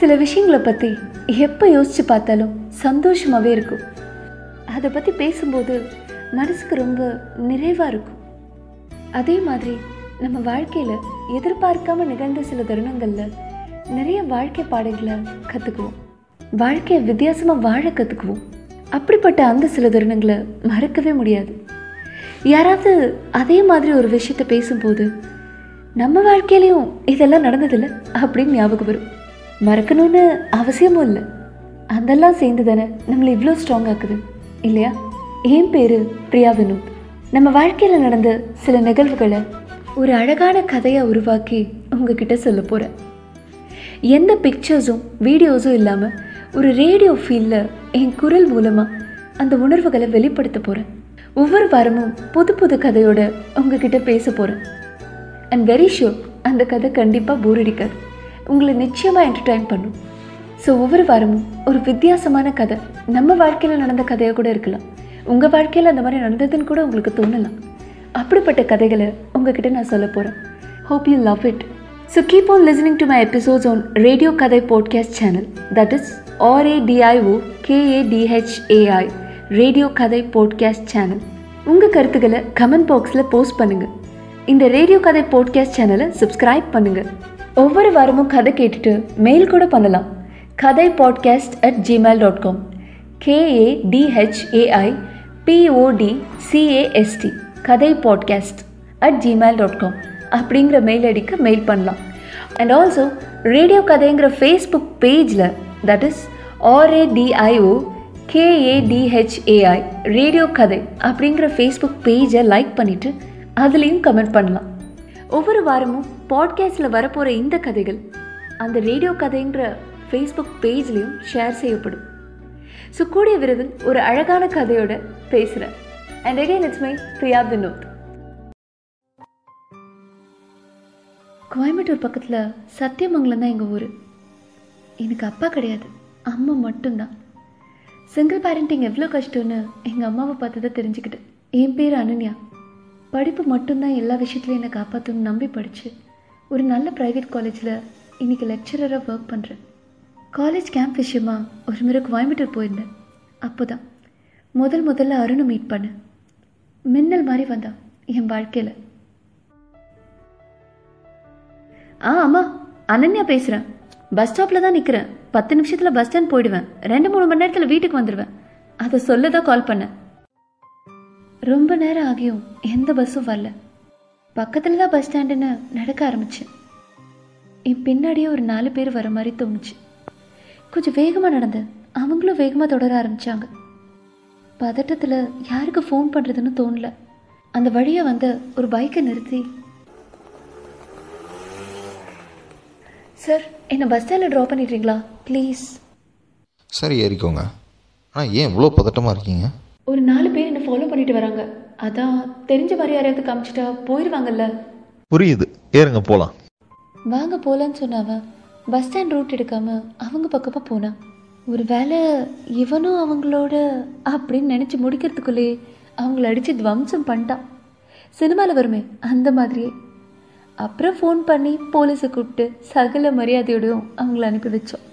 சில விஷயங்களை பற்றி எப்போ யோசித்து பார்த்தாலும் சந்தோஷமாகவே இருக்கும். அதை பற்றி பேசும்போது மனசுக்கு ரொம்ப நிறைவாக இருக்கும். அதே மாதிரி நம்ம வாழ்க்கையில் எதிர்பார்க்காம நிகழ்ந்த சில தருணங்களில் நிறைய வாழ்க்கை பாடங்களை கற்றுக்குவோம் வாழ்க்கையை வித்தியாசமாக வாழ கற்றுக்குவோம் அப்படிப்பட்ட அந்த சில தருணங்களை மறக்கவே முடியாது. யாராவது அதே மாதிரி ஒரு விஷயத்த பேசும்போது நம்ம வாழ்க்கையிலையும் இதெல்லாம் நடந்ததில்லை அப்படின்னு ஞாபகம் வரும். மறக்கணும்னு அவசியமும் இல்லை. அதெல்லாம் சேர்ந்து தானே நம்மளை இவ்வளோ ஸ்ட்ராங் ஆக்குது. இல்லையா? என் பேர் பிரியா வினோத் நம்ம வாழ்க்கையில் நடந்த சில நிகழ்வுகளை ஒரு அழகான கதையாக உருவாக்கி உங்ககிட்ட சொல்ல போகிறேன் எந்த பிக்சர்ஸும் வீடியோஸும் இல்லாமல் ஒரு ரேடியோ ஃபீல்டில் என் குரல் மூலமாக அந்த உணர்வுகளை வெளிப்படுத்த போகிறேன் ஒவ்வொரு வாரமும் புது புது கதையோட உங்ககிட்ட பேச போகிறேன் அண்ட் வெரி ஷூர் அந்த கதை கண்டிப்பாக போர் அடிக்காது. உங்களை நிச்சயமாக என்டர்டைன் பண்ணும். ஸோ ஒவ்வொரு வாரமும் ஒரு வித்தியாசமான கதை. நம்ம வாழ்க்கையில் நடந்த கதையாக கூட இருக்கலாம். உங்கள் வாழ்க்கையில் அந்த மாதிரி நடந்ததுன்னு கூட உங்களுக்கு தோணலாம். அப்படிப்பட்ட கதைகளை உங்ககிட்ட நான் சொல்ல போகிறேன் hope you love it so keep on listening to my episodes on radio Kathai podcast channel that is R A D I O K A T H A I radio Kathai podcast channel உங்கள் கருத்துக்களை comment பாக்ஸில் post பண்ணுங்கள் இந்த radio Kathai podcast சேனலை subscribe பண்ணுங்கள் ஒவ்வொரு வாரமும் கதை கேட்டுட்டு மெயில் கூட பண்ணலாம். Kathai podcast at Gmail dot com K A T H A I P O D C A S T Kathai podcast at Gmail dot com அப்படிங்கிற மெயில் ஐடிக்கு மெயில் பண்ணலாம். அண்ட் ஆல்சோ ரேடியோ கதைங்கிற Facebook பேஜில் that is R A D I O K A T H A I radio Kathai அப்படிங்கிற Facebook பேஜை like பண்ணிவிட்டு அதுலேயும் comment பண்ணலாம். ஒவ்வொரு வாரமும் பாட்காஸ்டில் வரப்போகிற இந்த கதைகள் அந்த ரேடியோ கதைங்கிற ஃபேஸ்புக் பேஜ்லேயும் ஷேர் செய்யப்படும். ஸோ கூடிய விரைவில் ஒரு அழகான கதையோட பேசுகிறேன் and again it's my Priya Vinod Coimbatore பக்கத்தில் சத்தியமங்கலம் தான் எங்கள் ஊர். எனக்கு அப்பா கிடையாது அம்மா மட்டும்தான். சிங்கிள் பேரண்டிங் எவ்வளோ கஷ்டம்னு எங்கள் அம்மாவை பார்த்து தான் தெரிஞ்சுக்கிட்டேன். என் பேர் அனன்யா. படிப்பு மட்டும்தான் எல்லா விஷயத்துலையும் என்னை காப்பாற்றும்னு நம்பி படித்து ஒரு நல்ல ப்ரைவேட் காலேஜில் இன்றைக்கி லெக்சரராக ஒர்க் பண்ணுறேன் காலேஜ் கேம்ப் விஷயமா ஒரு முறை கோயம்புத்தூர் போயிருந்தேன். அப்போ தான் முதல் முதல்ல அருணை மீட் பண்ணேன். மின்னல் மாதிரி வந்தான் என் வாழ்க்கையில். ஆ அம்மா அனன்யா பேசுகிறேன் பஸ் ஸ்டாப்பில் தான் நிற்கிறேன் பத்து நிமிஷத்தில் பஸ் ஸ்டாண்ட் போயிடுவேன். ரெண்டு மூணு மணி நேரத்தில் வீட்டுக்கு வந்துடுவேன் அதை சொல்ல தான் கால் பண்ணேன். ரொம்ப நேரம் ஆகியும் எந்த பஸ்ஸும் வரல. பக்கத்தில் தான் பஸ் ஸ்டாண்டுன்னு நடக்க ஆரம்பித்தேன் என் பின்னாடியே ஒரு நாலு பேர் வர மாதிரி தோணுச்சு. கொஞ்சம் வேகமாக நடந்தேன் அவங்களும் வேகமாக தொடர ஆரம்பித்தாங்க பதட்டத்தில் யாருக்கு ஃபோன் பண்ணுறதுன்னு தோணல. அந்த வழியை வந்து ஒரு பைக்கை நிறுத்தி சார் என்னை பஸ் ஸ்டாண்டில் ட்ராப் பண்ணிடுறீங்களா? ப்ளீஸ் சரி ஏறிக்கோங்க. ஆனால் ஏன் இவ்வளோ பதட்டமாக இருக்கீங்க? ஒரு நாலு பேர் என்னை ஃபாலோ பண்ணிட்டு வராங்க. அதான் தெரிஞ்ச மாதிரி யாரையாவது காமிச்சிட்டா போயிடுவாங்கல்ல புரியுது. ஏறுங்க போகலாம் வாங்க போகலான்னு சொன்னாவன் பஸ் ஸ்டாண்ட் ரூட் எடுக்காம அவங்க பக்கமாக போனான் ஒரு வேளை இவனும் அவங்களோட அப்படின்னு நினச்சி முடிக்கிறதுக்குள்ளே அவங்கள அடித்து துவம்சம் பண்ணிட்டான். சினிமாவில் வருமே அந்த மாதிரியே. அப்புறம் ஃபோன் பண்ணி போலீஸை கூப்பிட்டு சகல மரியாதையோடையும் அவங்கள அனுப்பி வச்சோம்.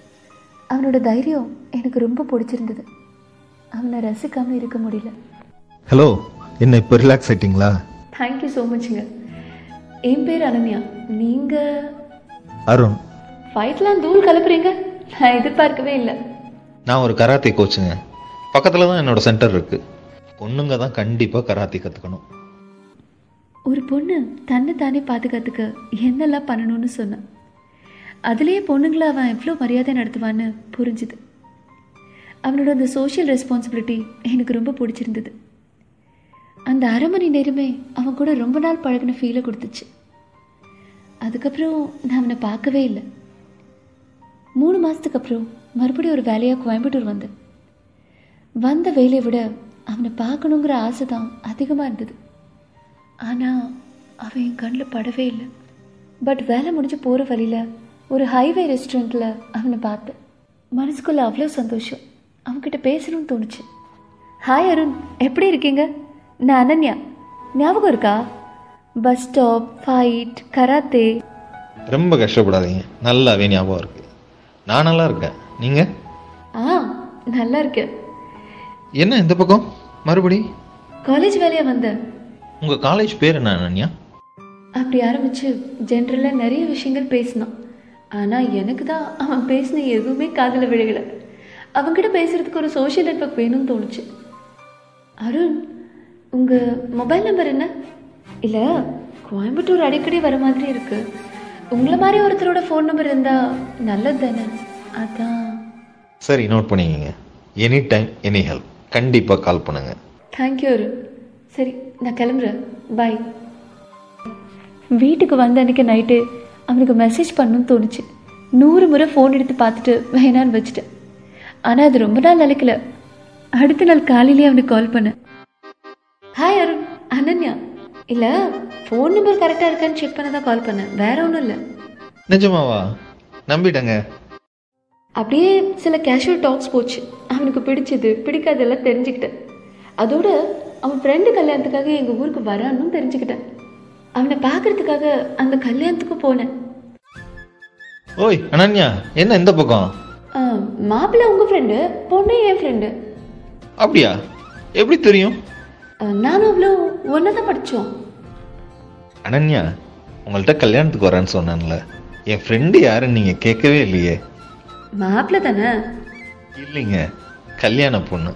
அவனோட தைரியம் எனக்கு ரொம்ப பிடிச்சிருந்தது. அவனை ரசிக்காமல் இருக்க முடியல. ஹலோ என்ன இப்போ ரிலாக்ஸ் ஆயிட்டீங்களா? தேங்க்யூ ஸோ மச்ங்க என் பேர் அனன்யா. நீங்கள் அருண். ஃபைட்லாம் தூள் கலப்புறீங்க? நான் எதிர்பார்க்கவே இல்லை. நான் ஒரு கராத்தே கோச்சுங்க பக்கத்தில் தான் என்னோட சென்டர் இருக்குது பொண்ணுங்க தான் கண்டிப்பாக கராத்தே கற்றுக்கணும் ஒரு பொண்ணு தன்னை தானே பாதுகாத்துக்க என்னெல்லாம் பண்ணணும்னு சொன்னான் அதுலேயே பொண்ணுங்களை அவன் எவ்வளோ மரியாதை நடத்துவான்னு புரிஞ்சுது. அவனோட அந்த சோஷியல் ரெஸ்பான்சிபிலிட்டி எனக்கு ரொம்ப பிடிச்சிருந்தது. அந்த அரை மணி நேரமே அவன் கூட ரொம்ப நாள் பழகின ஃபீலை கொடுத்துச்சு. அதுக்கப்புறம் நான் அவனை பார்க்கவே இல்லை. மூணு மாதத்துக்கு அப்புறம் மறுபடியும் ஒரு வேலையாக கோயம்புத்தூர் வந்தேன். வந்த வேலையை விட அவனை பார்க்கணுங்கிற ஆசை தான் அதிகமாக இருந்தது. ஆனால் அவன் என் கண்ணில் படவே இல்லை. பட் வேலை முடிஞ்சு போகிற வழியில் ஒரு ஹைவே ரெஸ்டாரண்ட்டில் அவனை பார்த்தேன். மனசுக்குள்ளே அவ்வளோ சந்தோஷம். அவன்கிட்ட பேசணும்னு தோணுச்சு. ஹாய் அருண். எப்படி இருக்கீங்க? நான் அனன்யா. ஞாபகம் இருக்கா? பஸ் ஸ்டாப் ஃபைட் கராத்தே ரொம்ப கஷ்டப்படாதீங்க. நல்லாவே ஞாபகம் இருக்குது நான் நல்லா இருக்கேன். நீங்கள் ஆ நல்லா இருக்கேன். என்ன இந்த பக்கம்? மறுபடி? காலேஜ் வேலையாக வந்தேன். உங்கள் காலேஜ் பேர் என்ன அனன்யா? அப்படி ஆரம்பிச்சு ஜென்ரலாக நிறைய விஷயங்கள் பேசினான். ஆனால் எனக்கு தான் அவன் பேசின எதுவுமே காதில் விழுகலை அவன்கிட்ட பேசுறதுக்கு ஒரு சோஷியல் நெட்வொர்க் வேணும்னு தோணுச்சு. அருண் உங்கள் மொபைல் நம்பர் என்ன? இல்லை கோயம்புத்தூர் அடிக்கடி வர மாதிரி இருக்கு. உங்களை மாதிரி ஒருத்தரோட ஃபோன் நம்பர் இருந்தால் நல்லது தானே? அதான். சரி நோட் பண்ணிக்கங்க. எனி டைம் எனி ஹெல்ப் கண்டிப்பாக கால் பண்ணுங்கள் தேங்க்யூ அருண். சரி நான் கிளம்புறேன். பாய் வீட்டுக்கு வந்த அன்னைக்கு நைட்டு அவனுக்கு மெசேஜ் பண்ணணும்னு தோணுச்சு. நூறு முறை ஃபோன் எடுத்து பார்த்துட்டு வேணான்னு வச்சுட்டேன். ஆனால் அது ரொம்ப நாள் நிலைக்கல அடுத்த நாள் காலையிலேயே அவனுக்கு கால் பண்ணேன் ஹாய் அருண். அனன்யா. இல்லை ஃபோன் நம்பர் கரெக்டாக இருக்கான்னு செக் பண்ண தான் கால் பண்ணேன் வேற ஒன்றும் இல்லை. நிஜமாவா? நம்பிட்டேங்க. அப்படியே சில கேஷுவல் டாக்ஸ் போச்சு. அவனுக்கு பிடிச்சது பிடிக்காதெல்லாம் தெரிஞ்சுக்கிட்டேன். அதோட அவன் ஃப்ரெண்டு கல்யாணத்துக்காக எங்கள் ஊருக்கு வரான்னு தெரிஞ்சுக்கிட்டேன். அவனை பார்க்கறதுக்காக அந்த கல்யாணத்துக்கு போனேன். ஓய் அனன்யா என்ன இந்த பக்கம்? மாப்பிள்ளை உங்கள் ஃப்ரெண்டு பொண்ணு என் ஃப்ரெண்டு அப்படியா? எப்படி தெரியும்? நானும் அவ்வளோ ஒன்றா தான் படித்தோம் அனன்யா உங்கள்கிட்ட கல்யாணத்துக்கு வரேன்னு சொன்னேன்ல. என் ஃப்ரெண்டு யாருன்னு நீங்கள் கேட்கவே இல்லையே. மாப்பிள்ளை தானே? இல்லைங்க கல்யாண பொண்ணு.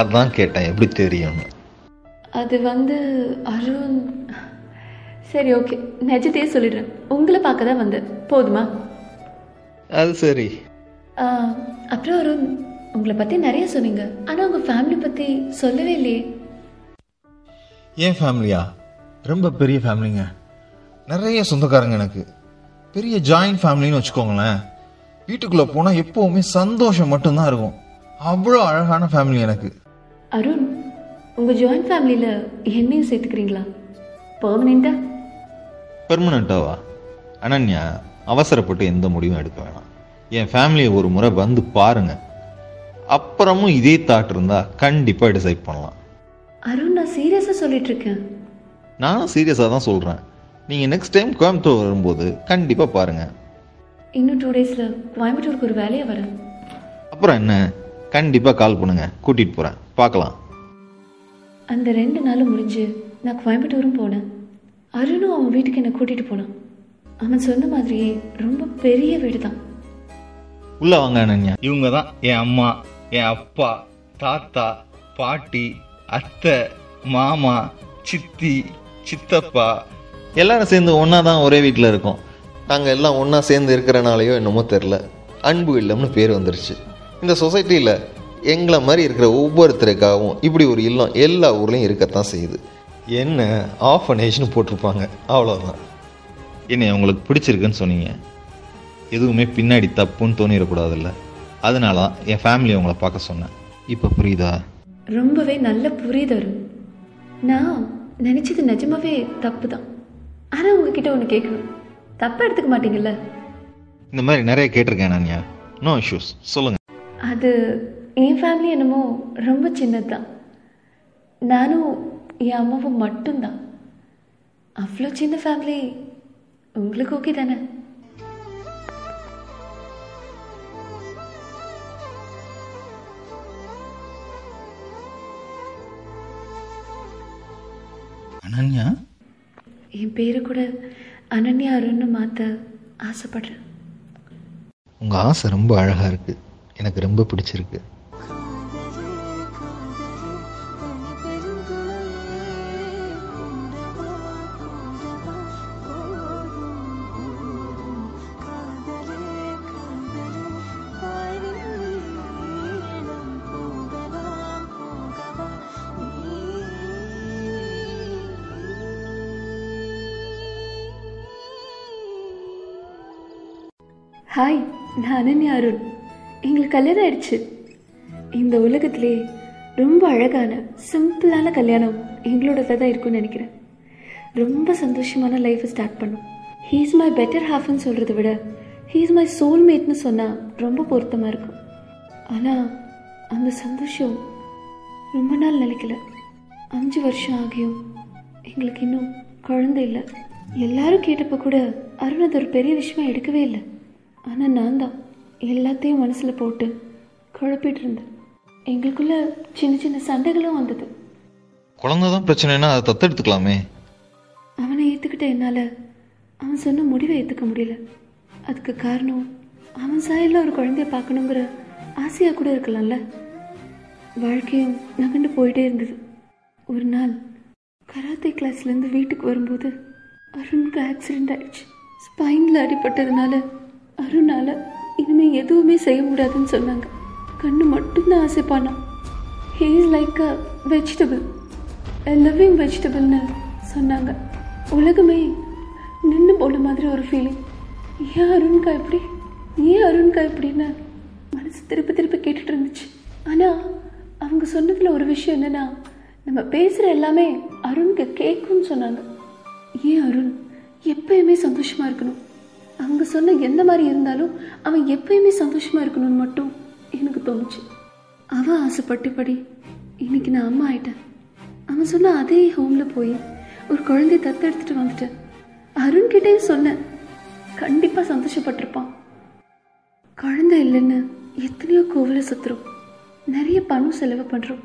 அதான் கேட்டேன் எப்படி தெரியும்னு. அது வந்து அருண். சரி ஓகே நிஜத்தையே சொல்லிடுறேன். உங்களை பார்க்க தான் வந்தேன். போதுமா? அது சரி. அப்புறம் அருண் உங்களை பற்றி நிறைய சொன்னீங்க. ஆனால் உங்கள் ஃபேமிலி பற்றி சொல்லவே இல்லையே. என் ஃபேமிலியா ரொம்ப பெரிய ஃபேமிலிங்க நிறைய சொந்தக்காரங்க எனக்கு. பெரிய ஜாயிண்ட் ஃபேமிலின்னு வச்சுக்கோங்களேன். வீட்டுக்குள்ளே போனால் எப்போவுமே சந்தோஷம் மட்டும்தான் இருக்கும். அவ்வளோ அழகான ஃபேமிலி எனக்கு. அருண் உங்கள் ஜாயிண்ட் ஃபேமிலியில் என்னையும் சேர்த்துக்கிறீங்களா? பர்மனெண்ட்டா பெர்மனண்ட்டாவா அனன்யா அவசரப்பட்டு எந்த முடிவும் எடுக்க வேணாம். என் ஃபேமிலியை ஒரு முறை வந்து பாருங்க. அப்புறமும் இதே தாட் இருந்தால் கண்டிப்பாக டிசைட் பண்ணலாம். அருண் நான் சீரியஸாக சொல்லிட்டு இருக்கேன் நானும் சீரியஸாக தான் சொல்கிறேன் நீங்கள் நெக்ஸ்ட் டைம் கோயம்புத்தூர் வரும்போது கண்டிப்பாக பாருங்கள் இன்னும் டூ டேஸில் கோயம்புத்தூருக்கு ஒரு வேலையை வரேன். அப்புறம் என்ன? கண்டிப்பாக கால் பண்ணுங்க. கூட்டிகிட்டு போகிறேன் பார்க்கலாம். அந்த ரெண்டு நாளும் முடிஞ்சு நான் கோயம்புத்தூரும் போனேன். அருணும் அவன் வீட்டுக்கு என்னை கூட்டிகிட்டு போனான். அவன் சொன்ன மாதிரியே ரொம்ப பெரிய வீடு தான் உள்ளே வாங்க அனன்யா. இவங்க தான் என் அம்மா என் அப்பா தாத்தா பாட்டி அத்தை மாமா சித்தி சித்தப்பா. எல்லாரும் சேர்ந்து ஒன்றா தான் ஒரே வீட்டில் இருக்கோம். நாங்கள் எல்லாம் ஒன்றா சேர்ந்து இருக்கிறனாலையோ என்னமோ தெரில அன்பு இல்லம்னு பேர் வந்துருச்சு. இந்த சொசைட்டியில் எங்களை மாதிரி இருக்கிற ஒவ்வொருத்தருக்காகவும் இப்படி ஒரு இல்லம் எல்லா ஊர்லேயும் இருக்கத்தான் செய்யுது. என்ன ஆஃபனேஜ்னு போட்டிருப்பாங்க. அவ்வளோதான் என்னை உங்களுக்கு பிடிச்சிருக்குன்னு சொன்னீங்க? எதுவுமே பின்னாடி தப்புன்னு தோணிடக்கூடாதுல்ல. அதனால தான் என் ஃபேமிலி உங்களை பார்க்க சொன்னேன். இப்போ புரியுதா? ரொம்பவே நல்ல புரியுது அருண். நான் நினச்சது நிஜமாவே தப்பு தான் ஆனால் உங்ககிட்ட ஒன்று கேட்கணும். தப்பாக எடுத்துக்க மாட்டீங்கல்ல? இந்த மாதிரி நிறைய கேட்டிருக்கேன் நான்யா நோ இஷ்யூஸ் சொல்லுங்கள் அது என் ஃபேமிலி என்னமோ ரொம்ப சின்னது தான் நானும் என் அம்மாவும் மட்டும்தான். அவ்வளோ சின்ன ஃபேமிலி உங்களுக்கு ஓகே தானே? அனன்யா? என் பேரை கூட அனன்யா அருண்னு மாற்ற ஆசைப்படுறேன். உங்கள் ஆசை ரொம்ப அழகாக இருக்குது எனக்கு ரொம்ப பிடிச்சிருக்கு. ஹாய் நான் அனன்யா அருண். எங்களுக்கு கல்யாணம் ஆயிடுச்சு. இந்த உலகத்திலே ரொம்ப அழகான சிம்பிளான கல்யாணம் எங்களோடது தான் இருக்கும்னு நினைக்கிறேன். ரொம்ப சந்தோஷமான லைஃப்பை ஸ்டார்ட் பண்ணோம். ஹீஸ் மை பெட்டர் ஹாஃப்னு சொல்கிறத விட ஹீஸ் மை சோல்மேட்னு சொன்னால் ரொம்ப பொருத்தமாக இருக்கும். ஆனால் அந்த சந்தோஷம் ரொம்ப நாள் நிலைக்கல. அஞ்சு வருஷம் ஆகியும் எங்களுக்கு இன்னும் குழந்தை இல்லை. எல்லாரும் கேட்டப்போ கூட அருண் அது ஒரு பெரிய விஷயமா எடுக்கவே இல்லை. ஆனால் நான் தான் எல்லாத்தையும் மனசில் போட்டு குழப்பிட்டு இருந்தேன். எங்களுக்குள்ள சின்ன சின்ன சண்டைகளும் வந்தது. குழந்தை தான் பிரச்சனைனா அதை தத்தெடுத்துக்கலாமே. அவனை ஏற்றுக்கிட்ட என்னால் அவன் சொன்ன முடிவை ஏற்றுக்க முடியல. அதுக்கு காரணம் அவன் சாயலில் ஒரு குழந்தைய பார்க்கணுங்கிற ஆசையாக கூட இருக்கலாம்ல. வாழ்க்கையும் நகண்டு போயிட்டே இருந்தது. ஒரு நாள் கராத்தே கிளாஸ்லேருந்து வீட்டுக்கு வரும்போது அருணுக்கு ஆக்சிடெண்ட் ஆயிடுச்சு. ஸ்பைனில் அடிபட்டதுனால அருணால் இனிமேல் எதுவுமே செய்ய முடியாதுன்னு சொன்னாங்க. கண்ணு மட்டும்தான் ஆசைப்பானான் he is like a vegetable a living வெஜிடபிள்னு சொன்னாங்க. உலகமே நின்று போன மாதிரி ஒரு ஃபீலிங் ஏன் அருண்கா இப்படி? ஏன் அருண்கா இப்படின்னு மனசு திருப்பி திருப்பி கேட்டுட்டு இருந்துச்சு. ஆனால் அவங்க சொன்னதில் ஒரு விஷயம் என்னென்னா நம்ம பேசுகிற எல்லாமே அருணுக்கு கேட்கும்னு சொன்னாங்க. ஏன் அருண்? எப்பயுமே சந்தோஷமாக இருக்கணும். அவங்க சொன்ன எந்த மாதிரி இருந்தாலும் அவன் எப்பயுமே சந்தோஷமாக இருக்கணும்னு மட்டும் எனக்கு தோணுச்சு. அவன் ஆசைப்பட்டபடி இன்னைக்கு நான் அம்மா ஆயிட்டேன். அவன் சொன்ன அதே ஹோமில் போய் ஒரு குழந்தைய தத்தெடுத்துட்டு வந்துட்டேன். அருண்கிட்டேயும் சொன்னேன். கண்டிப்பாக சந்தோஷப்பட்டிருப்பான். குழந்தை இல்லைன்னு எத்தனையோ கோவிலை சுற்றுறோம் நிறைய பணம் செலவு பண்ணுறோம்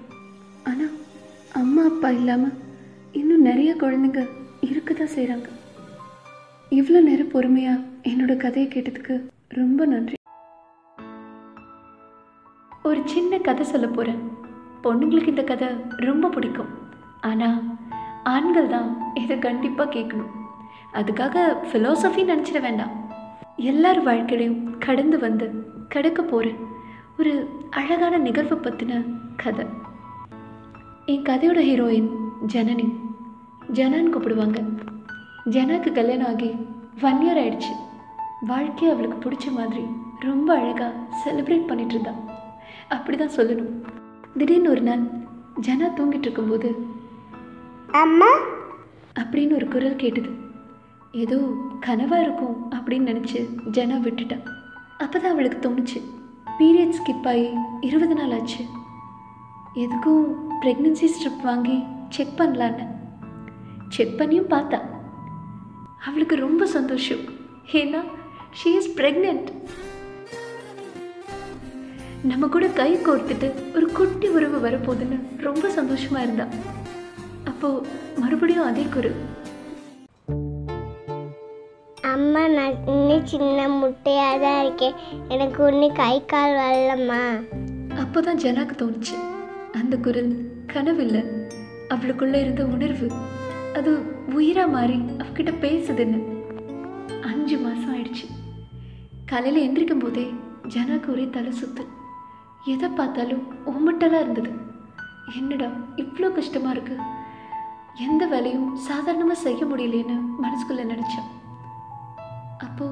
ஆனால் அம்மா அப்பா இல்லாமல் இன்னும் நிறைய குழந்தைங்க இருக்க தான் செய்கிறாங்க இவ்வளோ நேரம் பொறுமையாக என்னோட கதையை கேட்டதுக்கு ரொம்ப நன்றி. ஒரு சின்ன கதை சொல்ல போகிறேன் பொண்ணுங்களுக்கு இந்த கதை ரொம்ப பிடிக்கும். ஆனால் ஆண்கள் தான் இதை கண்டிப்பாக கேட்கணும். அதுக்காக ஃபிலோசஃபி நினச்சிட வேண்டாம். எல்லார் வாழ்க்கையிலையும் கடந்து வந்து கிடக்க போகிற ஒரு அழகான நிகழ்வை பற்றின கதை. என் கதையோட ஹீரோயின் ஜனனி. ஜனான்னு கூப்பிடுவாங்க. ஜனாக்கு கல்யாணம் ஆகி ஒன் இயர் ஆயிடுச்சு. வாழ்க்கையை அவளுக்கு பிடிச்ச மாதிரி ரொம்ப அழகாக செலிப்ரேட் பண்ணிட்டு இருந்தா. அப்படி தான் சொல்லணும். திடீர்னு ஒரு நாள் ஜனா தூங்கிட்டு இருக்கும்போது அம்மா? அப்படின்னு ஒரு குரல் கேட்டது. ஏதோ கனவாக இருக்கும் அப்படின்னு நினச்சி ஜனா விட்டுட்டா. அப்போ தான் அவளுக்கு தோணுச்சு. பீரியட் ஸ்கிப் ஆகி இருபது நாள் ஆச்சு. எதுக்கும் ப்ரெக்னென்சி ஸ்ட்ரிப் வாங்கி செக் பண்ணலான்னு. செக் பண்ணியும் பார்த்தா அவளுக்கு ரொம்ப சந்தோஷம். ஏன்னா ஷீ இஸ் ப்ரெக்னென்ட் நம்ம கூட கை கோர்த்துட்டு ஒரு குட்டி உறவு வரப்போகுதுன்னு ரொம்ப சந்தோஷமா இருந்தா. அப்போ மறுபடியும் அதே குரல் அம்மா நான் இன்னும் சின்ன முட்டையாக தான் இருக்கேன். எனக்கு ஒன்றும் கை கால் வரலம்மா. அப்போதான் ஜனாக்கு தோணுச்சு. அந்த குரல் கனவில்லை. அவளுக்குள்ள இருந்த உணர்வு அது உயிரா மாறி அவகிட்ட பேசுதுன்னு. அஞ்சு மாதம் ஆயிடுச்சு. காலையில் எந்திரிக்கும் போதே ஜனாக்கு ஒரே தலை சுத்து. எதை பார்த்தாலும் உம்மட்டலாக இருந்தது. என்னடா இவ்வளோ கஷ்டமாக இருக்கு. எந்த வேலையும் சாதாரணமாக செய்ய முடியலேன்னு மனசுக்குள்ளே நினச்சேன். அப்போ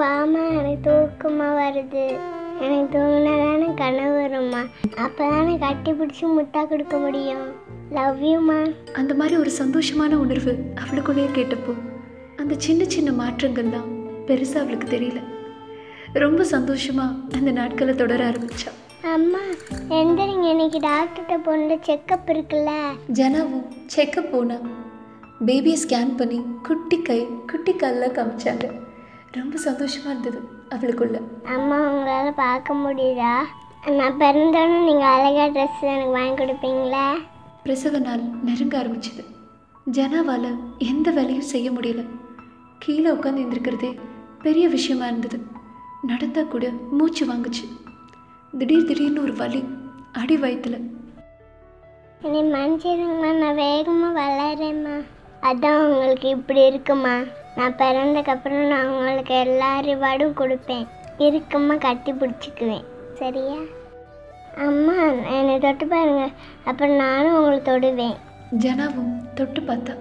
வாமா எனக்கு தூக்கமாக வருது. எனக்கு தூங்கினா தானே கனவு வருமா? அப்போ தானே கட்டி பிடிச்சி முட்டா கொடுக்க முடியும். லவ் யூம்மா அந்த மாதிரி ஒரு சந்தோஷமான உணர்வு அவளுக்குள்ளேயே கேட்டப்போ அந்த சின்ன சின்ன மாற்றங்கள் தான் பெருசாக அவளுக்கு தெரியல. ரொம்ப சந்தோஷமா அந்த நாட்களை தொடர ஆரம்பிச்சா. அம்மா எந்திரிங்க இன்னைக்கு டாக்டர்கிட்ட போன செக்கப் இருக்குல்ல? ஜனாவும் செக்கப் போனா பேபியை ஸ்கேன் பண்ணி குட்டி கை குட்டி காலில் காமிச்சாங்க. ரொம்ப சந்தோஷமா இருந்தது அவளுக்குள்ள. அம்மா உங்களால் பார்க்க முடியுதா? நான் பிறந்தோன்னே நீங்கள் அழகாக ட்ரெஸ் எனக்கு வாங்கி கொடுப்பீங்களா? பிரசவ நாள் நெருங்க ஆரம்பிச்சது. ஜனாவால் எந்த வேலையும் செய்ய முடியல. கீழே உட்காந்து இருந்திருக்கிறதே பெரிய விஷயமா இருந்தது. நடந்தால் கூட மூச்சு வாங்குச்சு. திடீர் திடீர்னு ஒரு வலி அடி வயிற்றுல என்னை மன்னிச்சிடுங்கம்மா நான் வேகமாக வளரேம்மா. அதான் உங்களுக்கு இப்படி இருக்குமா நான் பிறந்ததுக்கப்புறம் நான் உங்களுக்கு எல்லா ரிவார்டும் கொடுப்பேன். இருக்குமா கட்டி பிடிச்சிக்குவேன். சரியா? அம்மா என்னை தொட்டு பாருங்க. அப்புறம் நானும் உங்களை தொடுவேன். ஜனாவும் தொட்டு பார்த்தா.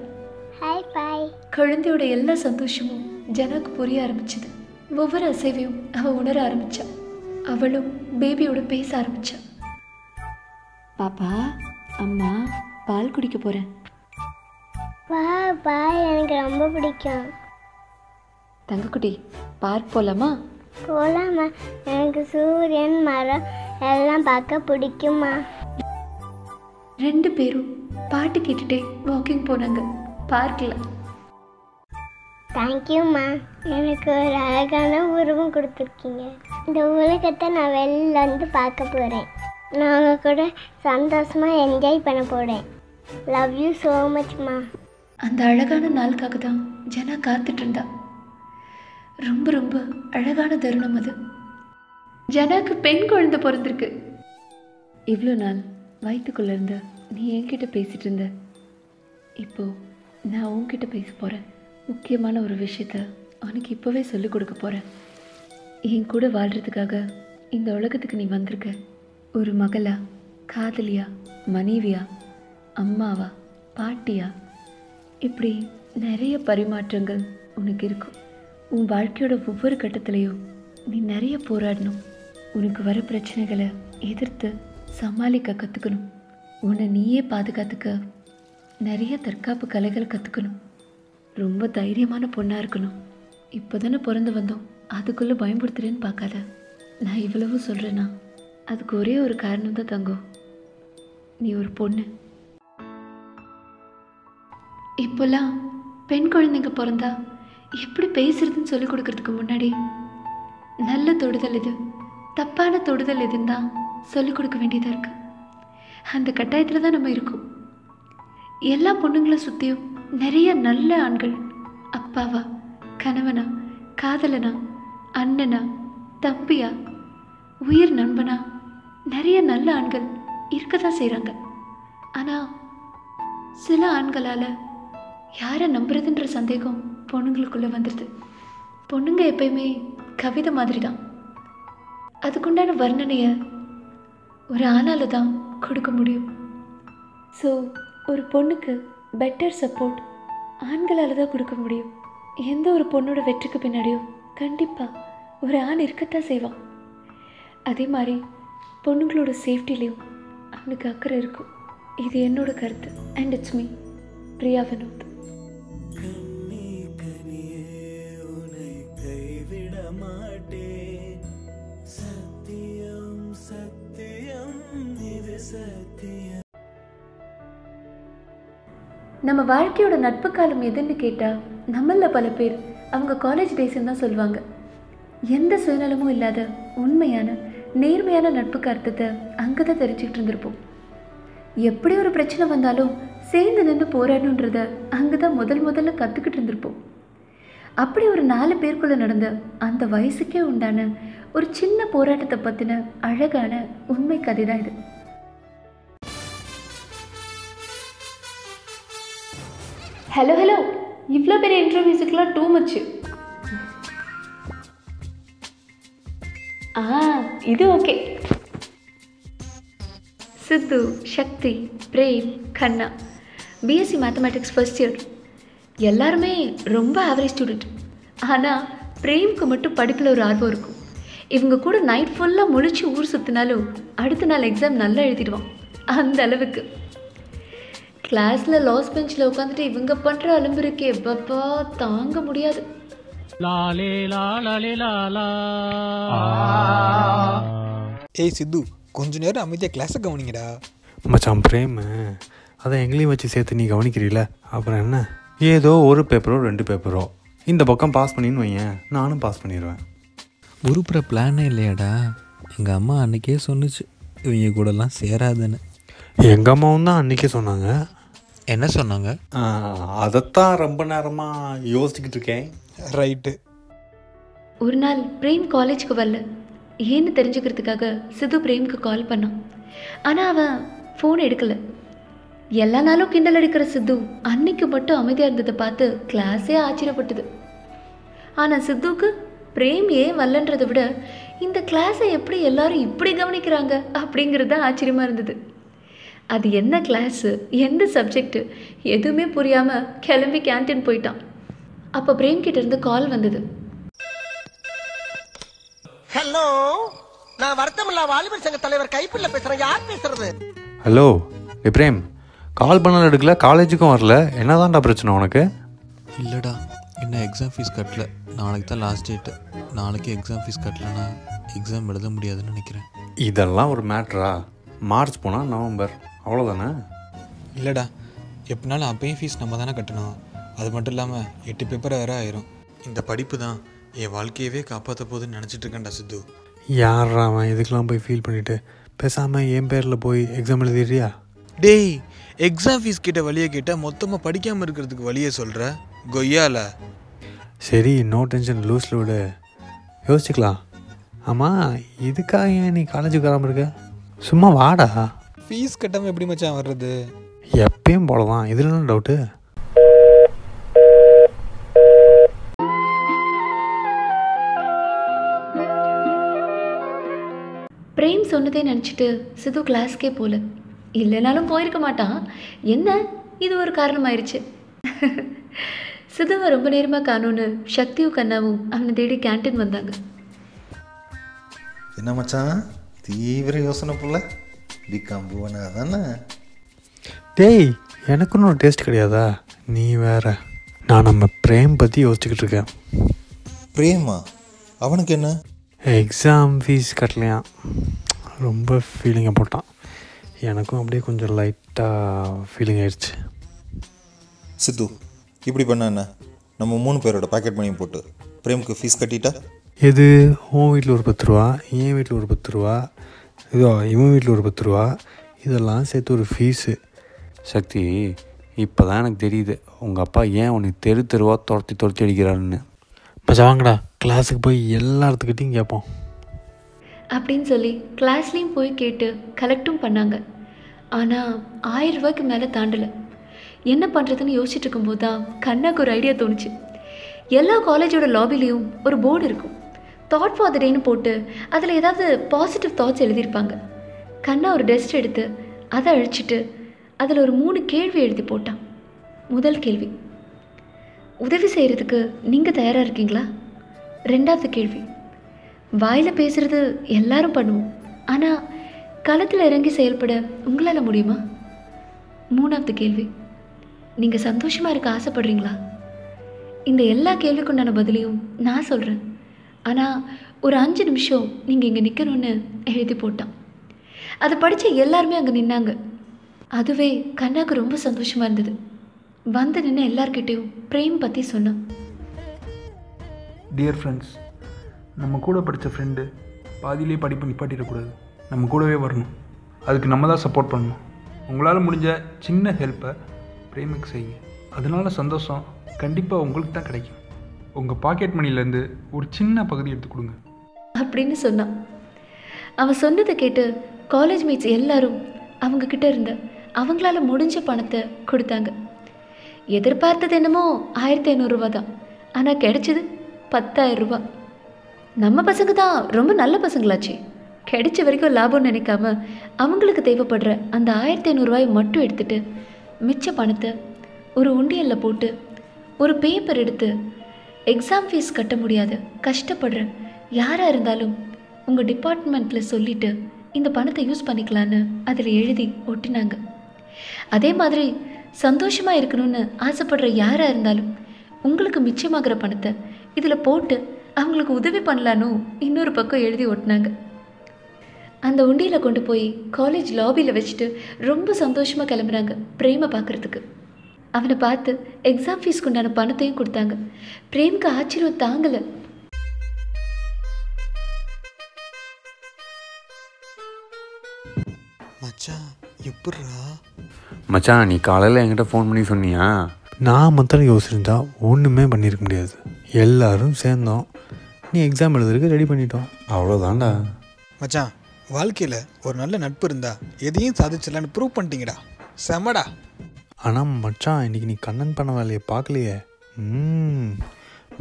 ஹாய் பாய் குழந்தையோட எல்லா சந்தோஷமும் ஜனாக்கு புரிய ஆரம்பிச்சது. ஒவ்வொரு அசைவையும் அவ உணர ஆரம்பிச்சா. அவளும் பேபியோட பேச ஆரம்பிச்சா. பாப்பா அம்மா பால் குடிக்க போறேன். வா பாய் எனக்கு ரொம்ப பிடிக்கும். தங்கக்குட்டி பார்க் போலாமா? போகலாமா எனக்கு சூரியன் மரம் எல்லாம் பார்க்க பிடிக்குமா? ரெண்டு பேரும் பாட்டு கேட்டுட்டே வாக்கிங் போனாங்க. பார்க்கில். தேங்க்யூம்மா எனக்கு ஒரு அழகான உருவம் கொடுத்துருக்கீங்க. இந்த உலகத்தை நான் வெளில வந்து பார்க்க போகிறேன் நான் உங்க கூட சந்தோஷமாக என்ஜாய் பண்ண போகிறேன் லவ் யூ ஸோ மச்மா அந்த அழகான நாளுக்காக தான் ஜனா காத்துட்டு இருந்தா. ரொம்ப ரொம்ப அழகான தருணம் அது. ஜனாக்கு பெண் குழந்தை பிறந்திருக்கு. இவ்வளோ நாள் வயிற்றுக்குள்ளே இருந்த நீ என்கிட்ட பேசிட்டு இருந்த. இப்போ நான் உன்கிட்ட பேச போகிறேன் முக்கியமான ஒரு விஷயத்த உனக்கு இப்போவே சொல்லிக் கொடுக்க போகிறேன் என் கூட வாழ்கிறதுக்காக இந்த உலகத்துக்கு நீ வந்திருக்க. ஒரு மகளா காதலியா மனைவியா அம்மாவா பாட்டியா? இப்படி நிறைய பரிமாற்றங்கள் உனக்கு இருக்கும். உன் வாழ்க்கையோட ஒவ்வொரு கட்டத்துலேயும் நீ நிறைய போராடணும். உனக்கு வர பிரச்சனைகளை எதிர்த்து சமாளிக்க கற்றுக்கணும் உன்னை நீயே பாதுகாத்துக்க நிறைய தற்காப்பு கலைகள் கற்றுக்கணும் ரொம்ப தைரியமான பொண்ணாக இருக்கணும். இப்போ தானே பிறந்து வந்தோம். அதுக்குள்ளே பயன்படுத்துறேன்னு பார்க்காத. நான் இவ்வளவு சொல்கிறேன்னா அதுக்கு ஒரே ஒரு காரணம் தான் தங்கும். நீ ஒரு பொண்ணு. இப்போல்லாம் பெண் குழந்தைங்க பிறந்தா எப்படி பேசுறதுன்னு சொல்லி கொடுக்கறதுக்கு முன்னாடி நல்ல தொடுதல் இது. தப்பான தொடுதல் எதுன்னு சொல்லிக் கொடுக்க வேண்டியதாக இருக்கு. அந்த கட்டாயத்தில் தான் நம்ம இருக்கோம். எல்லா பொண்ணுங்களை சுற்றியும் நிறைய நல்ல ஆண்கள் அப்பாவா கணவனா காதலனா அண்ணனா தம்பியா உயிர் நண்பனா நிறைய நல்ல ஆண்கள் இருக்க தான் செய்கிறாங்க ஆனால் சில ஆண்களால் யாரை நம்புறதுன்ற சந்தேகம் பொண்ணுங்களுக்குள்ளே வந்துடுது பொண்ணுங்க எப்பயுமே கவிதை மாதிரி தான் அதுக்குண்டான வர்ணனையை ஒரு ஆணால் தான் கொடுக்க முடியும். ஸோ ஒரு பொண்ணுக்கு பெட்டர் சப்போர்ட் ஆண்களால் தான் கொடுக்க முடியும். எந்த ஒரு பொண்ணோட வெற்றிக்கு பின்னாடியும் கண்டிப்பாக ஒரு ஆண் இருக்கத்தான் செய்வான். அதே மாதிரி பொண்ணுங்களோட சேஃப்டிலையும் அவனுக்கு அக்கறை இருக்கும். இது என்னோட கருத்து. And it's me Priya Vinod நம்ம வாழ்க்கையோட நட்பு காலம் எதுன்னு கேட்டால் நம்மள பல பேர் அவங்க காலேஜ் டேஸ்ன்னு தான் சொல்லுவாங்க. எந்த சுயநலமும் இல்லாத உண்மையான நேர்மையான நட்புக்கு அர்த்தத்தை அங்கே தான் தெரிஞ்சுக்கிட்டு இருந்திருப்போம். எப்படி ஒரு பிரச்சனை வந்தாலும் சேர்ந்து நின்று போராடணுன்றத அங்கே தான் முதல் முதல்ல கற்றுக்கிட்டு இருந்திருப்போம். அப்படி ஒரு நாலு பேருக்குள்ள நடந்த அந்த வயசுக்கே உண்டான ஒரு சின்ன போராட்டத்தை பற்றின அழகான உண்மை கதை தான் இது. ஹலோ ஹலோ இவ்வளோ பெரிய இன்ட்ரோ மியூசிக்லாம் டூ மச்சு ஆ இது okay Sidhu Sakthi Prem Kanna B Sc mathematics first year எல்லாருமே ரொம்ப ஆவரேஜ் ஸ்டூடெண்ட் ஆனால் பிரேம்க்கு மட்டும் படிப்பில் ஒரு ஆர்வம் இருக்கும். இவங்க கூட நைட் ஃபுல்லாக முழிச்சு ஊர் சுற்றினாலும் அடுத்த நாள் எக்ஸாம் நல்லா எழுதிடுவான். அந்த அளவுக்கு. கிளாஸில் லாஸ் பெஞ்சில் உட்காந்துட்டு இவங்க பண்ணுற அலும்புருக்கே பப்பா தாங்க முடியாது. லாலே லாலே லாலா. ஏய் சித்து கொஞ்ச நேரம் அமைதியாக கிளாஸை கவனிங்கடா. மச்சான் பிரேம். அதை எங்களையும் வச்சு சேர்த்து நீ கவனிக்கிறீல அப்புறம் என்ன? ஏதோ ஒரு பேப்பரோ ரெண்டு பேப்பரோ இந்த பக்கம் பாஸ் பண்ணின்னு வையேன். நானும் பாஸ் பண்ணிடுவேன் உருப்புற பிளானே இல்லையாடா? எங்கள் அம்மா அன்னைக்கே சொன்னுச்சு இவங்க கூடலாம் சேராதுன்னு. எங்கள் அம்மாவும் தான் அன்றைக்கே சொன்னாங்க. என்ன சொன்னாங்க? அதைத்தான் ரொம்ப நேரமாக யோசிச்சுக்கிட்டு இருக்கேன். ரைட்டு. ஒரு நாள் பிரேம் காலேஜ்க்கு வரல. ஏன்னு தெரிஞ்சுக்கிறதுக்காக சிது பிரேம்க்கு கால் பண்ணான். ஆனால் அவன் ஃபோன் எடுக்கல. எல்லா நாளும் கிண்டல் அடிக்கிற சித்து அன்னைக்கு மட்டும் அமைதியாக இருந்ததை பார்த்து கிளாஸே ஆச்சரியப்பட்டது. ஆனால் சித்துவுக்கு பிரேம் ஏன் வரலன்றதை விட இந்த கிளாஸை எப்படி எல்லாரும் இப்படி கவனிக்கிறாங்க அப்படிங்கிறது தான் ஆச்சரியமாக இருந்தது. அது என்ன கிளாஸு எந்த சப்ஜெக்ட்டு எதுவுமே புரியாமல் கிளம்பி கேன்டீன் போயிட்டான். அப்போ பிரேம் கிட்ட இருந்து கால் வந்தது. ஹலோ நான் வருத்தமில்லா வாலிபர் சங்க தலைவர் கைப்பிள்ள பேசுறேன். யார் பேசுறது? ஹலோ பிரேம் கால் பண்ணாலும் எடுக்கல காலேஜுக்கும் வரல. என்னதான்டா பிரச்சனை உனக்கு? இல்லைடா இன்னும் எக்ஸாம் ஃபீஸ் கட்டல. நாளைக்கு தான் லாஸ்ட் டேட்டு நாளைக்கு எக்ஸாம் ஃபீஸ் கட்டலனா எக்ஸாம் எழுத முடியாதுன்னு நினைக்கிறேன். இதெல்லாம் ஒரு மேட்ரா மார்ச் போனால் நவம்பர். அவ்வளோதானே இல்லைடா எப்படினாலும் அப்பயும் ஃபீஸ் நம்ம தானே கட்டணும். அது மட்டும் இல்லாமல் எட்டு பேப்பர் வேற ஆயிரும். இந்த படிப்பு தான் என் வாழ்க்கையவே காப்பாற்ற போகுதுன்னு நினச்சிட்டு இருக்கேன்டா சித்து. யாரா அவன் இதுக்கெல்லாம் போய் ஃபீல் பண்ணிட்டு? பேசாமல் என் பேரில் போய் எக்ஸாம் எழுதிடுறியா? டேய் எக்ஸாம் ஃபீஸ் கிட்ட வழியை கேட்டால் மொத்தமாக படிக்காமல் இருக்கிறதுக்கு வழியை சொல்கிற கொய்யால. சரி நோ டென்ஷன் லூஸில் விடு. யோசிச்சுக்கலாம். ஆமாம் இதுக்காக ஏன் நீ காலேஜுக்கு வராமல் இருக்க? சும்மா வாடா. ஃபீஸ் கட்டாமல் எப்படி மச்சான் வர்றது? எப்பயும் போல தான் இதில் என்ன டவுட்டு பிரேம் சொன்னதே நினச்சிட்டு சிது கிளாஸ்க்கே போகல இல்லைனாலும் போயிருக்க மாட்டான். என்ன? இது ஒரு காரணமாயிருச்சு. சிதுவை ரொம்ப நேரமாக காணோன்னு சக்தியும் கண்ணாவும் அவனை தேடி கேன்டீன் வந்தாங்க. என்ன மச்சான்? தீவிர யோசனை புள்ள பிகாம் புவனா தானே? டேய் எனக்குன்னு ஒரு டேஸ்ட் கிடையாதா? நீ வேற. நான் நம்ம பிரேம் பற்றி யோசிச்சுக்கிட்டு இருக்கேன். பிரேமா? அவனுக்கு என்ன? எக்ஸாம் ஃபீஸ் கட்டலையா ரொம்ப ஃபீலிங்கை போட்டான். எனக்கும் அப்படியே கொஞ்சம் லைட்டாக ஃபீலிங் ஆயிடுச்சு. சித்து இப்படி பண்ண என்ன? நம்ம மூணு பேரோட பாக்கெட் மணியை போட்டு பிரேமுக்கு ஃபீஸ் கட்டிட்டா? எது? உன் வீட்டில் ஒரு பத்து ரூபா என் வீட்டில் ஒரு பத்து ரூபா. இதோ இவன் வீட்டில் ஒரு பத்து ரூபா. இதெல்லாம் சேர்த்து ஒரு ஃபீஸு சக்தி இப்போ தான் எனக்கு தெரியுது. உங்கள் அப்பா ஏன் உன்னை தெரு தெருவாக துரத்தி துரத்தி அடிக்கிறாருன்னு. மச்சா வாங்கடா. கிளாஸுக்கு போய் எல்லா இடத்துக்கிட்டையும் கேட்போம் அப்படின்னு சொல்லி கிளாஸ்லேயும் போய் கேட்டு கலெக்டும் பண்ணாங்க. ஆனால் ஆயிரம் ரூபாய்க்கு மேலே தாண்டலை. என்ன பண்ணுறதுன்னு யோசிச்சுட்டு இருக்கும்போது தான் கண்ணாக்கு ஒரு ஐடியா தோணுச்சு. எல்லா காலேஜோட லாபிலையும் ஒரு போர்டு இருக்கும். தாட் ஃபாதரேன்னு போட்டு அதில் ஏதாவது பாசிட்டிவ் தாட்ஸ் எழுதியிருப்பாங்க. கண்ணா ஒரு டெஸ்ட் எடுத்து அதை அழிச்சிட்டு அதில் ஒரு மூணு கேள்வி எழுதி போட்டான். முதல் கேள்வி உதவி செய்கிறதுக்கு நீங்கள் தயாராக இருக்கீங்களா? ரெண்டாவது கேள்வி வாயில் பேசுகிறது எல்லாரும் பண்ணுவோம் ஆனால் களத்தில் இறங்கி செயல்பட உங்களால் முடியுமா? மூணாவது கேள்வி நீங்கள் சந்தோஷமாக இருக்க ஆசைப்படுறீங்களா? இந்த எல்லா கேள்விக்குண்டான பதிலையும் நான் சொல்கிறேன் ஆனால் ஒரு அஞ்சு நிமிஷம் நீங்கள் இங்கே நிற்கணும்னு எழுதி போட்டான். அதை படித்த எல்லாருமே அங்கே நின்னாங்க. அதுவே கண்ணாக்கு ரொம்ப சந்தோஷமாக இருந்தது. வந்து நின்று எல்லார்கிட்டேயும் பிரேம் பற்றி சொன்னான். டியர் ஃப்ரெண்ட்ஸ் நம்ம கூட படித்த ஃப்ரெண்டு பாதியிலே படிப்பு நிப்பாட்டிடக்கூடாது. நம்ம கூடவே வரணும். அதுக்கு நம்ம தான் சப்போர்ட் பண்ணணும். உங்களால் முடிஞ்ச சின்ன ஹெல்ப்பை பிரேமுக்கு செய்யுங்க. அதனால சந்தோஷம் கண்டிப்பாக உங்களுக்கு தான் கிடைக்கும். உங்கள் பாக்கெட் மணிலேருந்து ஒரு சின்ன பகுதி எடுத்து கொடுங்க. அப்படின்னு சொன்னான். அவன் சொன்னதை கேட்டு காலேஜ் மேட்ஸ் எல்லாரும் அவங்கக்கிட்ட இருந்த அவங்களால முடிஞ்ச பணத்தை கொடுத்தாங்க. எதிர்பார்த்தது என்னமோ ஆயிரத்தி ஐநூறுரூவா தான். ஆனால் கிடைச்சது பத்தாயிரம் ரூபா. நம்ம பசங்க தான் ரொம்ப நல்ல பசங்களாச்சு. கிடைச்ச வரைக்கும் லாபம்னு நினைக்காம அவங்களுக்கு தேவைப்படுற அந்த ஆயிரத்தி ஐநூறுரூவாயை மட்டும் எடுத்துட்டு மிச்ச பணத்தை ஒரு உண்டியலில் போட்டு ஒரு பேப்பர் எடுத்து எக்ஸாம் ஃபீஸ் கட்ட முடியாது. கஷ்டப்படுற யாராக இருந்தாலும் உங்கள் டிபார்ட்மெண்ட்டில் சொல்லிவிட்டு இந்த பணத்தை யூஸ் பண்ணிக்கலான்னு அதில் எழுதி ஒட்டினாங்க. அதே மாதிரி சந்தோஷமாக இருக்கணும்னு ஆசைப்படுற யாராக இருந்தாலும் உங்களுக்கு மிச்சமாகிற பணத்தை இதில் போட்டு அவங்களுக்கு உதவி பண்ணலான்னு இன்னொரு பக்கம் எழுதி ஒட்டினாங்க. அந்த உண்டியில் கொண்டு போய் காலேஜ் லாபியில் வச்சுட்டு ரொம்ப சந்தோஷமாக கிளம்புறாங்க பிரேமை பார்க்குறதுக்கு. அவனை பார்த்து எக்ஸாம் ஃபீஸ்க்கு உண்டான பணத்தையும் கொடுத்தாங்க. பிரேம்க்கு ஆச்சரியம் தாங்கலை. மச்சான் எப்பட்றா மச்சான் நீ காலையில் என்கிட்ட ஃபோன் பண்ணி சொன்னியா? நான் மாத்திரம் யோசிச்சிருந்தா ஒன்றுமே பண்ணியிருக்க முடியாது. எல்லாரும் சேர்ந்தோம். நீ எக்ஸாம் எழுதுறதுக்கு ரெடி பண்ணிட்டோம். அவ்வளோதான்டா மச்சான் வாழ்க்கையில் ஒரு நல்ல நட்பு இருந்தா எதையும் சாதிச்சிடலான்னு ப்ரூவ் பண்ணிட்டீங்கடா. செமடா ஆனால் மச்சான் இன்னைக்கு நீ கண்ணன் பண்ண வேலையை பார்க்கலையே. ம்.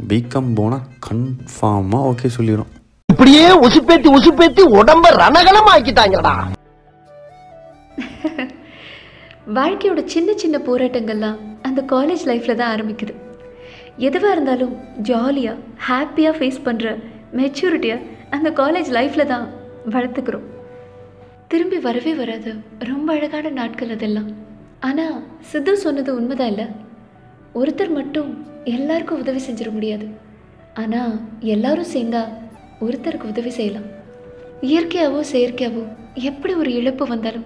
பிகாம் போனால் கன்ஃபார்மாக ஓகே சொல்லிடும் இப்படியே உசுப்பேத்தி உசுப்பேத்தி உடம்ப ரணகலம் ஆக்கிட்டாங்கடா வாழ்க்கையோட சின்ன சின்ன போராட்டங்கள்லாம் அந்த காலேஜ் லைஃப்பில் தான் ஆரம்பிக்குது. எதுவாக இருந்தாலும் ஜாலியாக ஹாப்பியாக ஃபேஸ் பண்ணுற மெச்சூரிட்டியாக அந்த காலேஜ் லைஃப்பில் தான் வளர்த்துக்கிறோம். திரும்பி வரவே வராது ரொம்ப அழகான நாட்கள் அதெல்லாம். ஆனால் சித்து சொன்னது உண்மைதான் இல்லை. ஒருத்தர் மட்டும் எல்லாருக்கும் உதவி செஞ்சிட முடியாது. ஆனால் எல்லாரும் சேர்ந்தா ஒருத்தருக்கு உதவி செய்யலாம். இயற்கையாவோ செயற்கையாவோ எப்படி ஒரு இழப்பு வந்தாலும்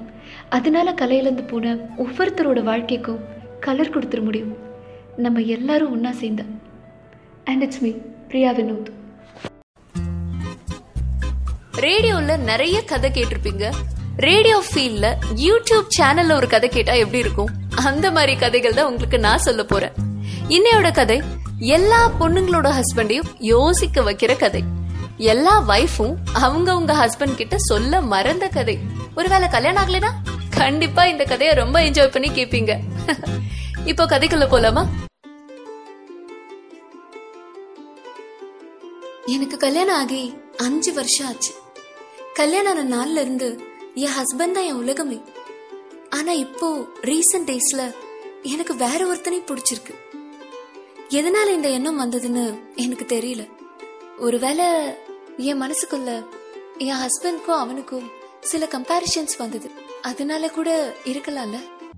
அதனால கலையிலேருந்து போன ஒவ்வொருத்தரோட வாழ்க்கைக்கும் கலர் கொடுத்துட முடியும். நம்ம எல்லாரும் ஒன்றா சேர்ந்தா. And it's me Priya Vinod ரேடியோவில் நிறைய கதை கேட்டிருப்பீங்க. ரேடியோ ஃபீல்ட்ல யூடியூப் சேனல்ல ஒரு கதை கேட்டா எப்படி இருக்கும்? அந்த மாதிரி கதைகள் தான் உங்களுக்கு நான் சொல்ல போறேன். இன்னையோட கதை எல்லா பொண்ணுங்களோட ஹஸ்பண்டையும் யோசிக்க வைக்கிற கதை. எல்லா வைஃபும் அவங்கவங்க ஹஸ்பண்ட் கிட்ட சொல்ல மறந்த கதை. ஒருவேளை கல்யாணம் ஆகலைனா கண்டிப்பா இந்த கதையை ரொம்ப என்ஜாய் பண்ணி கேட்பீங்க இப்போ கதைக்குள்ள போலாமா? எனக்கு கல்யாணம் ஆகி அஞ்சு வருஷம் ஆச்சு. கல்யாணம் ஆன நாள்ல இருந்து என் ஹஸ்பண்ட் தான் என் உலகமே. ஆனா இப்போ ரீசன்ட் டேஸ்ல எனக்கு வேற ஒருத்தனை பிடிச்சிருக்கு. எதனால இந்த எண்ணம் வந்ததுன்னு எனக்கு தெரியல. ஒருவேளை என் மனசுக்குள்ள என் ஹஸ்பண்ட்க்கும் அவனுக்கும் சில கம்பேரிஷன்ஸ் வந்தது. அதனால கூட இருக்கலாம்ல.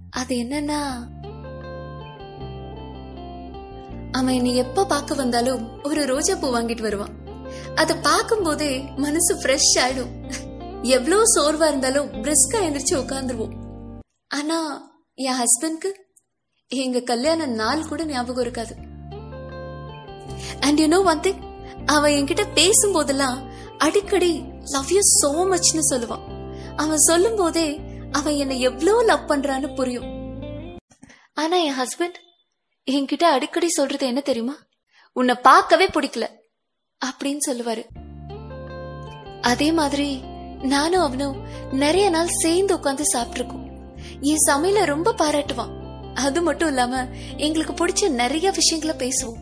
அது என்னன்னா அவன் என்னை எப்ப பார்க்க வந்தாலும் ஒரு ரோஜா பூ வாங்கிட்டு வருவான். அதை பார்க்கும் போதே மனசு ஃப்ரெஷ் ஆயிடும். எவ்வளவு சோர்வா இருந்தாலும் பிரிஸ்கா எந்திரிச்சு உட்காந்துருவோம் ஆனா என் ஹஸ்பண்ட்க்கு எங்க கல்யாண நாள் கூட ஞாபகம் இருக்காது. And you know one thing அவன் என்கிட்ட பேசும் போதெல்லாம் அடிக்கடி லவ் யூ சோ மச்னு சொல்லுவான். அவன் சொல்லும் போதே அவன் என்னை எவ்வளவு லவ் பண்றான்னு புரியும். ஆனா என் ஹஸ்பண்ட் என்கிட்ட அடிக்கடி சொல்றது என்ன தெரியுமா? உன்னை பார்க்கவே பிடிக்கல அப்படின்னு சொல்லுவாரு. அதே மாதிரி நானும் அவனும் நிறைய நாள் சேர்ந்து உட்காந்து சாப்பிட்டுருக்கோம். என் சமையல ரொம்ப பாராட்டுவான். அது மட்டும் இல்லாம எங்களுக்கு பிடிச்ச நிறைய விஷயங்களை பேசுவோம்.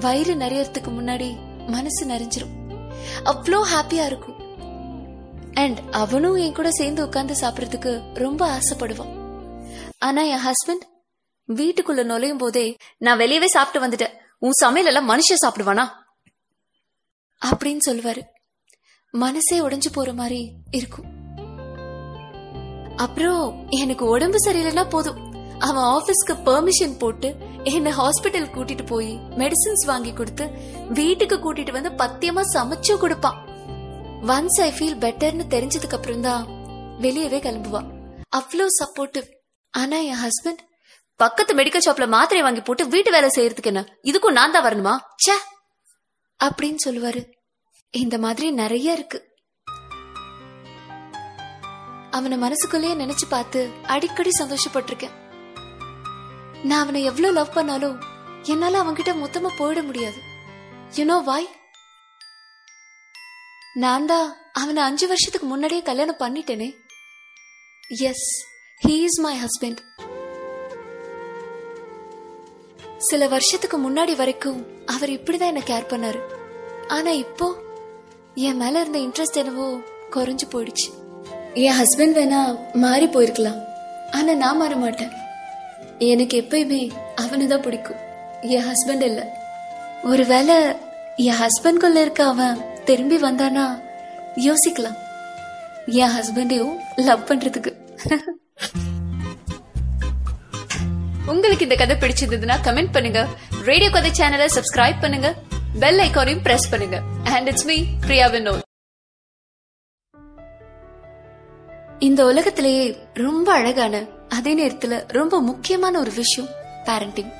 வயிறு நிறையறதுக்கு முன்னாடி மனசு நிறைஞ்சிரும். அவ்வளோ ஹாப்பியா இருக்கும். அண்ட் அவனும் என் கூட சேர்ந்து உட்காந்து சாப்பிடறதுக்கு ரொம்ப ஆசைப்படுவான். ஆனா என் ஹஸ்பண்ட் வீட்டுக்குள்ள நுழையும் போதே நான் வெளியவே சாப்பிட்டு வந்துட்டேன். உன் சமையல் எல்லாம் மனுஷன் சாப்பிடுவானா? அப்படின்னு சொல்லுவாரு. மனசே உடைஞ்சு போற மாதிரி இருக்கும். அப்புறம் எனக்கு உடம்பு சரியில்லைன்னா போதும். அவன் ஆபீஸ்க்கு பெர்மிஷன் போட்டு என்ன ஹாஸ்பிட்டல் கூட்டிட்டு போய் மெடிசின்ஸ் வாங்கி கொடுத்து வீட்டுக்கு கூட்டிட்டு வந்து பத்தியமா சமைச்சு கொடுப்பான். ஒன்ஸ் ஐ ஃபீல் பெட்டர்னு தெரிஞ்சதுக்கு அப்புறம் தான் வெளியவே கிளம்புவான் அவ்வளோ சப்போர்ட்டிவ் ஆனா என் ஹஸ்பண்ட் பக்கத்து மெடிக்கல் ஷாப்ல மாத்திரை வாங்கி போட்டு வீட்டு வேலை செய்யறதுக்கு என்ன? இதுக்கும் நான் தான் வரணுமா? ச்சே! அப்படின்னு சொல்லுவாரு. இந்த மாதிரி நிறைய இருக்கு. அவனை மனசுக்குள்ளேயே நினைச்சு பார்த்து அடிக்கடி சந்தோஷப்பட்டிருக்கேன். நான் அவனை எவ்வளவு லவ் பண்ணாலும் என்னால அவன்கிட்ட மொத்தமா போயிட முடியாது. யூனோ வாய் நான் தான் அவனை அஞ்சு வருஷத்துக்கு முன்னாடியே கல்யாணம் பண்ணிட்டேனே. Yes he is my husband சில வருஷத்துக்கு முன்னாடி வரைக்கும் அவர் இப்படிதான் என்ன கேர் பண்ணாரு. ஆனா இப்போ என் மேல இருந்த இன்ட்ரெஸ்ட் என்னவோ குறைஞ்சு போயிடுச்சு. என் ஹஸ்பண்ட் வேணா மாறி போயிருக்கலாம். ஆனா நான் மாற மாட்டேன். எனக்கு எப்பயுமே அவனை தான் பிடிக்கும். என் ஹஸ்பண்ட் இல்ல. ஒருவேளை என் ஹஸ்பண்ட்குள்ள இருக்க அவன் திரும்பி வந்தானா யோசிக்கலாம். என் ஹஸ்பண்டையும் லவ் பண்றதுக்கு. உங்களுக்கு இந்த கதை பிடிச்சிருந்ததுன்னா கமெண்ட் பண்ணுங்க. ரேடியோ கதை சேனலை சப்ஸ்கிரைப் பண்ணுங்க. பெல் ஐக்கானையும் பிரஸ் பண்ணுங்க. And it's me Priya Vinod இந்த உலகத்திலேயே ரொம்ப அழகான அதே நேரத்துல ரொம்ப முக்கியமான ஒரு விஷயம் பேரண்டிங்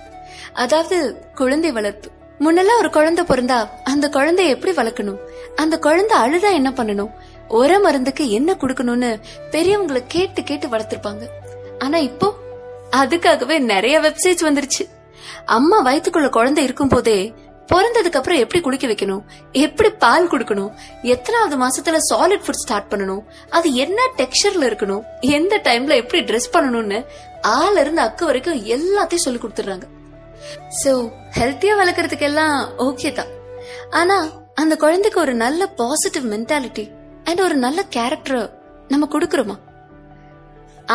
அதாவது குழந்தை வளர்ப்பு. முன்னெல்லாம் ஒரு குழந்தை பிறந்தா அந்த குழந்தைய எப்படி வளர்க்கணும்? அந்த குழந்தை அழுதா என்ன பண்ணணும்? ஒர மருந்துக்கு என்ன கொடுக்கணும்னு பெரியவங்களை கேட்டு கேட்டு வளர்த்திருப்பாங்க. ஆனா இப்போ அதுக்காகவே நிறைய வெப்சைட்ஸ் வந்துருச்சு. அம்மா வயித்துக்குள்ள குழந்தை இருக்கும் போதே பிறந்ததுக்கு அப்புறம் எப்படி குளிக்க வைக்கணும்? எப்படி பால் கொடுக்கணும்? எத்தனாவது மாசத்துல சாலிட் ஃபுட் ஸ்டார்ட் பண்ணணும்? அது என்ன டெக்ஸ்டர்ல இருக்கணும்? எந்த டைம்ல எப்படி ட்ரெஸ் பண்ணணும்னு ஆள் இருந்து அக்கு வரைக்கும் எல்லாத்தையும் சொல்லி கொடுத்துறாங்க சோ ஹெல்த்தியா வளர்க்கறதுக்கு எல்லாம் ஓகே தான். ஆனா அந்த குழந்தைக்கு ஒரு நல்ல பாசிட்டிவ் மென்டாலிட்டி அண்ட் ஒரு நல்ல கேரக்டர் நம்ம கொடுக்கறோமா?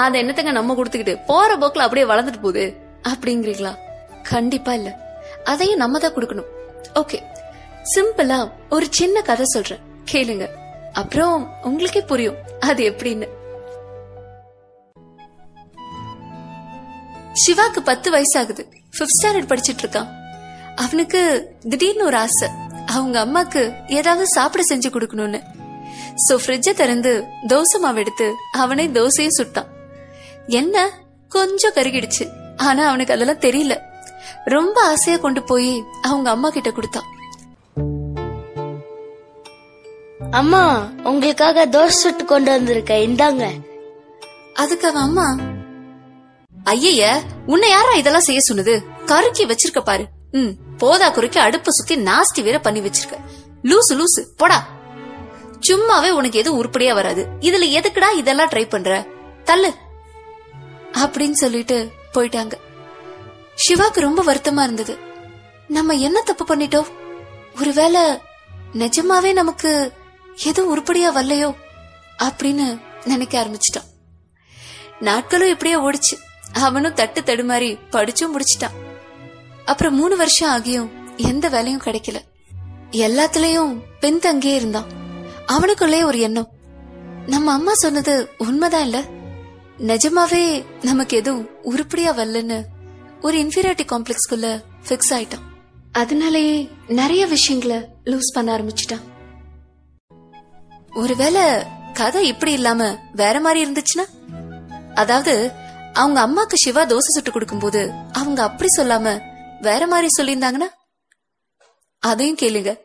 அது என்னத்தங்க நம்ம கொடுத்துக்கிட்டு போற போக்குல அப்படியே வளர்ந்துட்டு போகுது? அப்படிங்கிறீங்களா? கண்டிப்பா இல்ல. அதையும் நம்ம தான் கொடுக்கணும். ஓகே சிம்பிளா ஒரு சின்ன கதை சொல்றேன். கேளுங்க. அப்புறம் உங்களுக்கே புரியும். அது எப்படின்னு. சிவாக்கு பத்து வயசு ஆகுது பிப்த் ஸ்டாண்டர்ட் படிச்சிட்டு இருக்கான். அவனுக்கு திடீர்னு ஒரு ஆசை. அவங்க அம்மாக்கு ஏதாவது சாப்பிட செஞ்சு கொடுக்கணும்னு. சோ ஃப்ரிட்ஜ திறந்து தோசை மாவு எடுத்து அவனே தோசையும் சுட்டான். என்ன? கொஞ்சம் கருகிடுச்சு. ஆனா அவனுக்கு அதெல்லாம் தெரியல. ரொம்ப ஆசையா கொண்டு போய் அவங்க அம்மா கிட்ட கொடுத்தா. அம்மா உங்களுக்காக தோசை சுட்டு கொண்டு வந்திருக்கேன். இந்தாங்க. அதுக்கு அவன் அம்மா ஐய உன்னை யாரா இதெல்லாம் செய்ய சொன்னது? கருக்கி வச்சிருக்க பாரு. ம் போதா குறைக்க அடுப்ப சுத்தி நாஸ்தி வேற பண்ணி வச்சிருக்க. லூசு லூசு போடா. சும்மாவே உனக்கு எதுவும் உருப்படியா வராது. இதுல எதுக்குடா இதெல்லாம் ட்ரை பண்ற? தள்ளு. அப்படின்னு சொல்லிட்டு போயிட்டாங்க. சிவாக்கு ரொம்ப வருத்தமா இருந்தது. நம்ம என்ன தப்பு பண்ணிட்டோம்? ஒருவேளை நிஜமாவே நமக்கு எதுவும் உருப்படியா வரலையோ அப்படின்னு நினைக்க ஆரம்பிச்சிட்டான். நாட்களும் இப்படியே ஓடிச்சு. அவனும் தட்டு தடுமாறி படிச்சும் முடிச்சிட்டான். அப்புறம் மூணு வருஷம் ஆகியும் எந்த வேலையும் கிடைக்கல. எல்லாத்துலயும் பின்தங்கியே இருந்தான். அவனுக்குள்ளே ஒரு எண்ணம். நம்ம அம்மா சொன்னது உண்மைதான் இல்ல? நிஜமாவே நமக்கு எதுவும் உருப்படியா வரலன்னு ஒரு இன்ஃபீரியாரிட்டி காம்ப்ளெக்ஸ்குள்ள ஃபிக்ஸ் ஆயிட்டான். அதனாலேயே நிறைய விஷயங்களை லூஸ் பண்ண ஆரம்பிச்சிட்டான். ஒருவேளை கதை இப்படி இல்லாம வேற மாதிரி இருந்துச்சுன்னா? அதாவது அவங்க அம்மாக்கு சிவா தோசை சுட்டு கொடுக்கும்போது அவங்க அப்படி சொல்லாம வேற மாதிரி சொல்லியிருந்தாங்கன்னா? அதையும் கேளுங்க.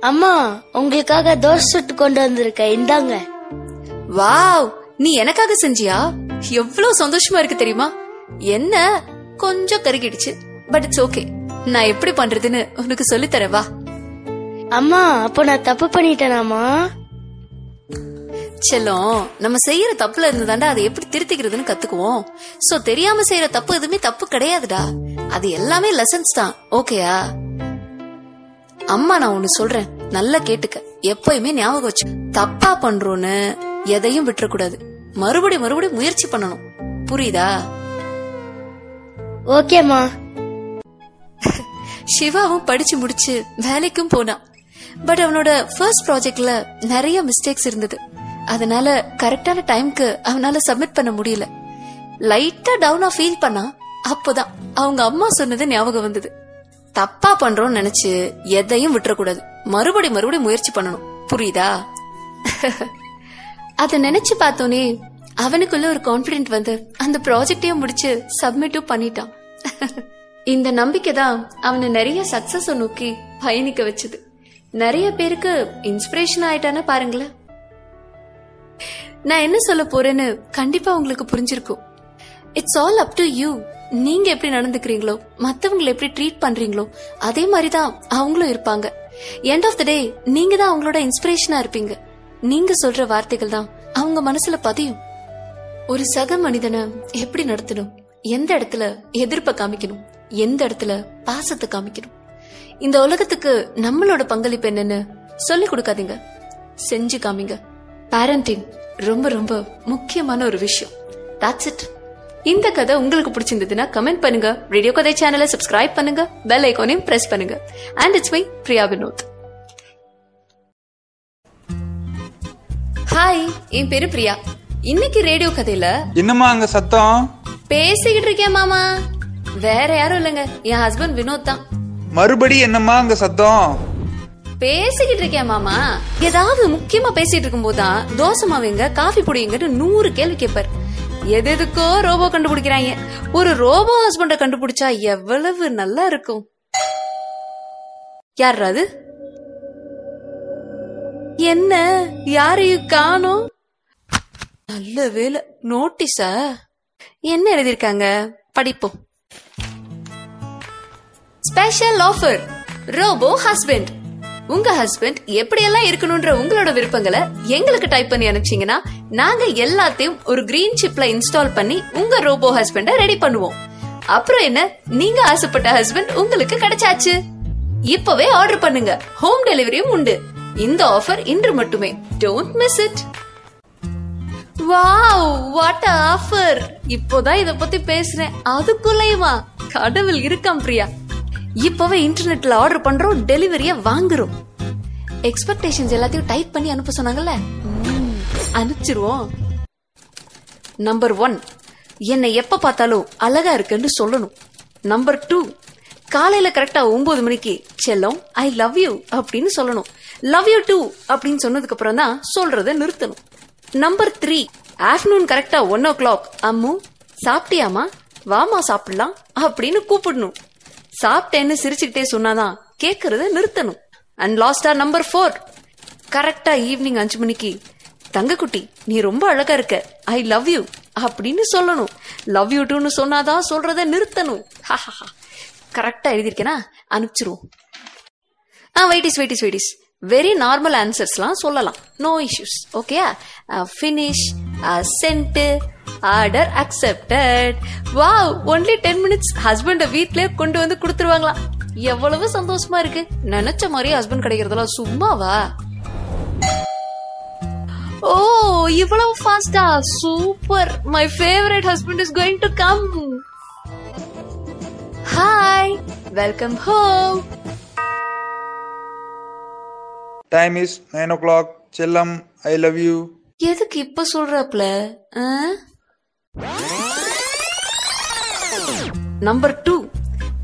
அம்மா உங்களுக்காக தோசை சுட்டு கொண்டு வந்திருக்கேன் இந்தாங்க. வாவ் நீ எனக்காக செஞ்சியா? எவ்வளவு சந்தோஷமா இருக்கு தெரியுமா? என்ன? கொஞ்சம் கருகிடுச்சு. பட் இட்ஸ் ஓகே நான் எப்படி பண்றதுன்னு உனக்கு சொல்லித் தரேன் வா அம்மா அப்போ நான் தப்பு பண்ணிட்டேனாமா செல்லம் நம்ம செய்யற தப்புல இருந்து தாண்டா அதை எப்படி திருத்திக்கிறதுன்னு கத்துக்குவோம். சோ தெரியாம செய்யற தப்பு எதுவுமே தப்பு கிடையாதுடா. அது எல்லாமே லெசன்ஸ் தான். ஓகேயா அம்மா நான் ஒண்ணு சொல்றேன். நல்லா கேட்டுக்க. எப்பயுமே ஞாபகம் வச்சு. தப்பா பண்றோன்னு எதையும் விட்டுறக்கூடாது. மறுபடி மறுபடி முயற்சி பண்ணணும். புரியுதா? ஓகேம்மா. சிவாவும் படிச்சு முடிச்சு வேலைக்கும் போனான் பட் அவனோட ஃபர்ஸ்ட் ப்ராஜெக்ட்ல நிறைய மிஸ்டேக்ஸ் இருந்தது. அதனால கரெக்டான டைம்க்கு அவனால சப்மிட் பண்ண முடியல. லைட்டா டவுனா ஃபீல் பண்ணா அப்போதான் அவங்க அம்மா சொன்னது ஞாபகம் வந்தது. தப்பா பண்றோம்னு நினைச்சு எதையும் விட்டுறக்கூடாது. மறுபடி மறுபடி முயற்சி பண்ணணும். புரியுதா? அத நினைச்சு பார்த்தோன்னே அவனுக்குள்ள ஒரு கான்பிடென்ட் வந்து அந்த ப்ராஜெக்டையும் முடிச்சு சப்மிட்டும் பண்ணிட்டான். இந்த நம்பிக்கை தான் அவனை நிறைய சக்சஸ் நோக்கி பயணிக்க வச்சது. நிறைய பேருக்கு இன்ஸ்பிரேஷன் ஆயிட்டான்னு பாருங்களேன். நான் என்ன சொல்ல போறேன்னு கண்டிப்பா உங்களுக்கு புரிஞ்சிருக்கும். It's all up to you நீங்க எப்படி நடந்துக்கிறீங்களோ மத்தவங்களை எப்படி ட்ரீட் பண்றீங்களோ அதே மாதிரி தான் அவங்களும் இருப்பாங்க. எண்ட் ஆஃப் த டே நீங்க தான் அவங்களோட இன்ஸ்பிரேஷனா இருப்பீங்க. நீங்க சொல்ற வார்த்தைகள் தான் அவங்க மனசுல பதியும். ஒரு சக மனிதனை எப்படி நடத்தணும்? எந்த இடத்துல எதிர்ப்ப காமிக்கணும்? எந்த இடத்துல பாசத்தை காமிக்கணும்? இந்த உலகத்துக்கு நம்மளோட பங்களிப்பு என்னன்னு சொல்லி கொடுக்காதீங்க. செஞ்சு காமிங்க. பேரண்டிங் ரொம்ப ரொம்ப முக்கியமான ஒரு விஷயம். தாட்ஸ் இட் இந்த கதை உங்களுக்கு பிடிச்சிருந்ததுன்னா கமெண்ட் பண்ணுங்க. ரேடியோ கதை சேனலை சப்ஸ்கிரைப் பண்ணுங்க. பெல் ஐக்கானையும் பிரஸ் பண்ணுங்க. And it's my Priya Vinod hi என் பேரு பிரியா. இன்னைக்கு ரேடியோ கதையில என்னம்மா அங்க சத்தம்? பேசிக்கிட்டு இருக்கேன் மாமா? வேற யாரும் இல்லைங்க. என் ஹஸ்பண்ட் வினோத் தான். மறுபடி என்னம்மா அங்க சத்தம்? பேசிக்கிட்டு இருக்கேன் மாமா? ஏதாவது முக்கியமா பேசிட்டு இருக்கும் போதுதான் தோசை மாவுங்க காஃபி பொடிங்கன்னு நூறு கேள்வி கேட்பாரு எது எதுக்கோ ரோபோ கண்டுபிடிக்கிறாங்க. ஒரு ரோபோ ஹஸ்பண்ட கண்டுபிடிச்சா எவ்வளவு நல்லா இருக்கும். யார் அது? என்ன? யாரையும் காணோம். நல்ல வேலை நோட்டீஸா? என்ன எழுதிருக்காங்க படிப்போம். ஸ்பெஷல் ஆஃபர் ரோபோ ஹஸ்பண்ட் உங்க ஹஸ்பண்ட் எப்படியெல்லாம் இருக்கணும்ன்ற உங்களோட விருப்பங்களை எங்களுக்கு டைப் பண்ணி அனுப்பிச்சீங்கன்னா நாங்க எல்லாத்தையும் ஒரு கிரீன் சிப்ல இன்ஸ்டால் பண்ணி உங்க ரோபோ ஹஸ்பண்ட ரெடி பண்ணுவோம். அப்புறம் என்ன? நீங்க ஆசைப்பட்ட ஹஸ்பண்ட் உங்களுக்கு கிடைச்சாச்சு. இப்பவே ஆர்டர் பண்ணுங்க. ஹோம் டெலிவரியும் உண்டு. இந்த ஆஃபர் இன்று மட்டுமே. Don't miss it wow what offer இப்போதான் இத பத்தி பேசுறேன். அதுக்குள்ளேயுமா கடவுள் இருக்காம் பிரியா. இப்பவே இன்டர்நெட்ல ஆர்டர் பண்றோம் டெலிவரிய வாங்குறோம். எக்ஸ்பெக்டேஷன்ஸ் எல்லாத்தையும் டைப் பண்ணி அனுப்ப சொன்னாங்கல்ல? ம், அனுப்பிச்சிருவோம். நம்பர் ஒன் என்னை எப்ப பார்த்தாலும் அழகா இருக்குன்னு சொல்லணும். நம்பர் டூ காலையில கரெக்டா ஒன்பது மணிக்கு செல்லம் ஐ லவ் யூ அப்படின்னு சொல்லணும். லவ் யூ டூ அப்படின்னு சொன்னதுக்கு அப்புறம் தான் சொல்றதை நிறுத்தணும். நம்பர் த்ரீ ஆஃப்டர்நூன் கரெக்டா ஒன் ஓ கிளாக் அம்மு சாப்பிட்டியாமா வாமா சாப்பிடலாம். அப்படின்னு கூப்பிடணும். சாப்பிட்டேன்னு சிரிச்சுக்கிட்டே சொன்னாதான் கேக்குறத நிறுத்தணும். அண்ட் லாஸ்டா நம்பர் ஃபோர் கரெக்டா ஈவினிங் அஞ்சு மணிக்கு தங்கக்குட்டி நீ ரொம்ப அழகா இருக்க. ஐ லவ் யூ அப்படின்னு சொல்லணும். லவ் யூ டூன்னு சொன்னாதான் சொல்றத நிறுத்தணும். கரெக்டா எழுதியிருக்கேனா? அனுப்பிச்சிருவோம். ஆ வெயிட்டிஸ் வெயிட்டிஸ் வெயிட்டிஸ் வெரி நார்மல் ஆன்சர்ஸ்லாம் சொல்லலாம். No issues okay finish sent order accepted வா ஒன்லி டென் மினிட்ஸ் ஹஸ்பண்டை வீட்டிலே கொண்டு வந்து கொடுத்துருவாங்களாம். எவ்வளவு சந்தோஷமா இருக்கு. நினைச்ச மாதிரி ஹஸ்பண்ட் கிடைக்கிறதெல்லாம் சும்மாவா? ஓ இவ்வளவு ஃபாஸ்டா super my favourite husband is going to come hi welcome home time is nine o'clock செல்லம் ஐ லவ் யூ எதுக்கு இப்ப சொல்றாப்ல? நம்பர் டூ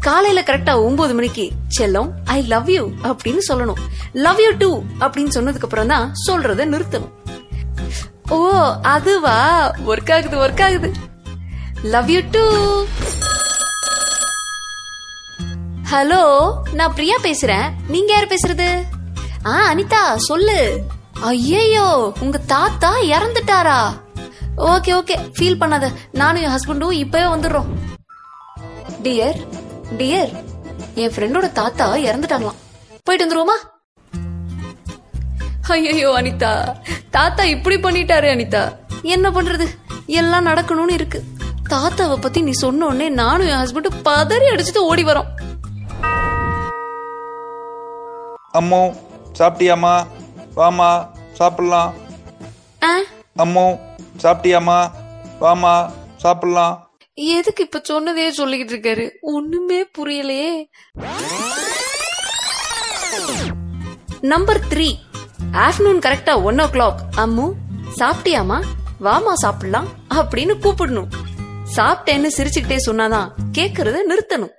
காலையில கரெக்டா ஒன்பது மணிக்கு செல்லம் ஐ லவ் யூ அப்படின்னு சொல்லணும். லவ் யூ டூ அப்படின்னு சொன்னதுக்கு அப்புறம் தான் சொல்றத நிறுத்தணும். ஓ அதுவா? ஒர்க் ஆகுது ஒர்க் ஆகுது. லவ் யூ டூ ஹலோ நான் பிரியா பேசுறேன். நீங்க யார் பேசுறது? ஆ அனிதா சொல்லு. ஐயோ உங்க தாத்தா இறந்துட்டாரா? ஓகே ஓகே ஃபீல் பண்ணாத. நானும் என் ஹஸ்பண்டும் இப்பவே வந்துடுறோம். டியர் டியர் என் ஃப்ரெண்டோட தாத்தா இறந்துட்டாங்களாம். போயிட்டு வந்துருவோமா? ஐயோ அனிதா. தாத்தா இப்படி பண்ணிட்டாரு அனிதா. என்ன பண்றது? எல்லாம் நடக்கணும்னு இருக்கு. தாத்தாவை பத்தி நீ சொன்ன உடனே நானும் என் ஹஸ்பண்டும் பதறி அடிச்சுட்டு ஓடி வரோம். அம்மா சாப்பிட்டியாம்மா? வாமா சாப்பிடலாம். அம்மோ சாப்பிட்டியாம்மா? வாமா சாப்பிடலாம். எதுக்கு இப்ப சொன்னதே சொல்லிக்கிட்டு இருக்காரு? ஒண்ணுமே புரியலையே. நம்பர் த்ரீ ஆஃப்டர்நூன் கரெக்டா ஒன் ஓ கிளாக் அம்மு சாப்பிட்டியாமா வாமா சாப்பிடலாம் அப்படின்னு கூப்பிடணும். சாப்பிட்டேன்னு சிரிச்சுக்கிட்டே சொன்னாதான் கேக்குறத நிறுத்தணும்.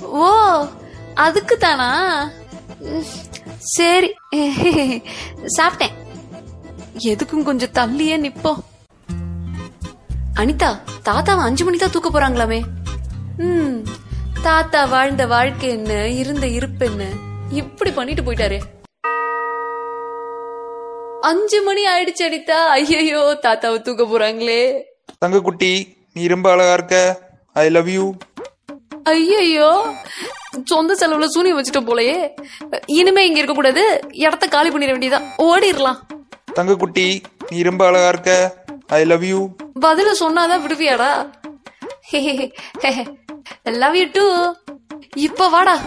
ஓ அதுக்கு தானா சரி. சாப்பிட்டேன். எதுக்கும் கொஞ்சம் தள்ளியே நிப்போம். அனிதா தாத்தாவை அஞ்சு மணிக்கு தான் தூக்க போறாங்களாமே. ம் தாத்தா வாழ்ந்த வாழ்க்கை என்ன இருந்த இருப்பு என்ன இப்படி பண்ணிட்டு போயிட்டாரு. அஞ்சு மணி ஆயிடுச்சு அனிதா. ஐயோ தாத்தாவை தூக்க போறாங்களே. தங்கக்குட்டி நீ ரொம்ப அழகா இருக்க. ஐ லவ் யூ ஐயோ சொந்த செலவுல சூனியம் வச்சுட்டோம் போலயே. இனிமே இங்க இருக்க கூடாது. இடத்த காலி பண்ணிட வேண்டியதான் ஓடிரலாம் தங்கக்குட்டி நீ ரொம்ப அழகா இருக்க. ஐ லவ் யூ பதில சொன்னாதான் விடுவியாடா. லவ் யூ டூ இப்ப வாடா.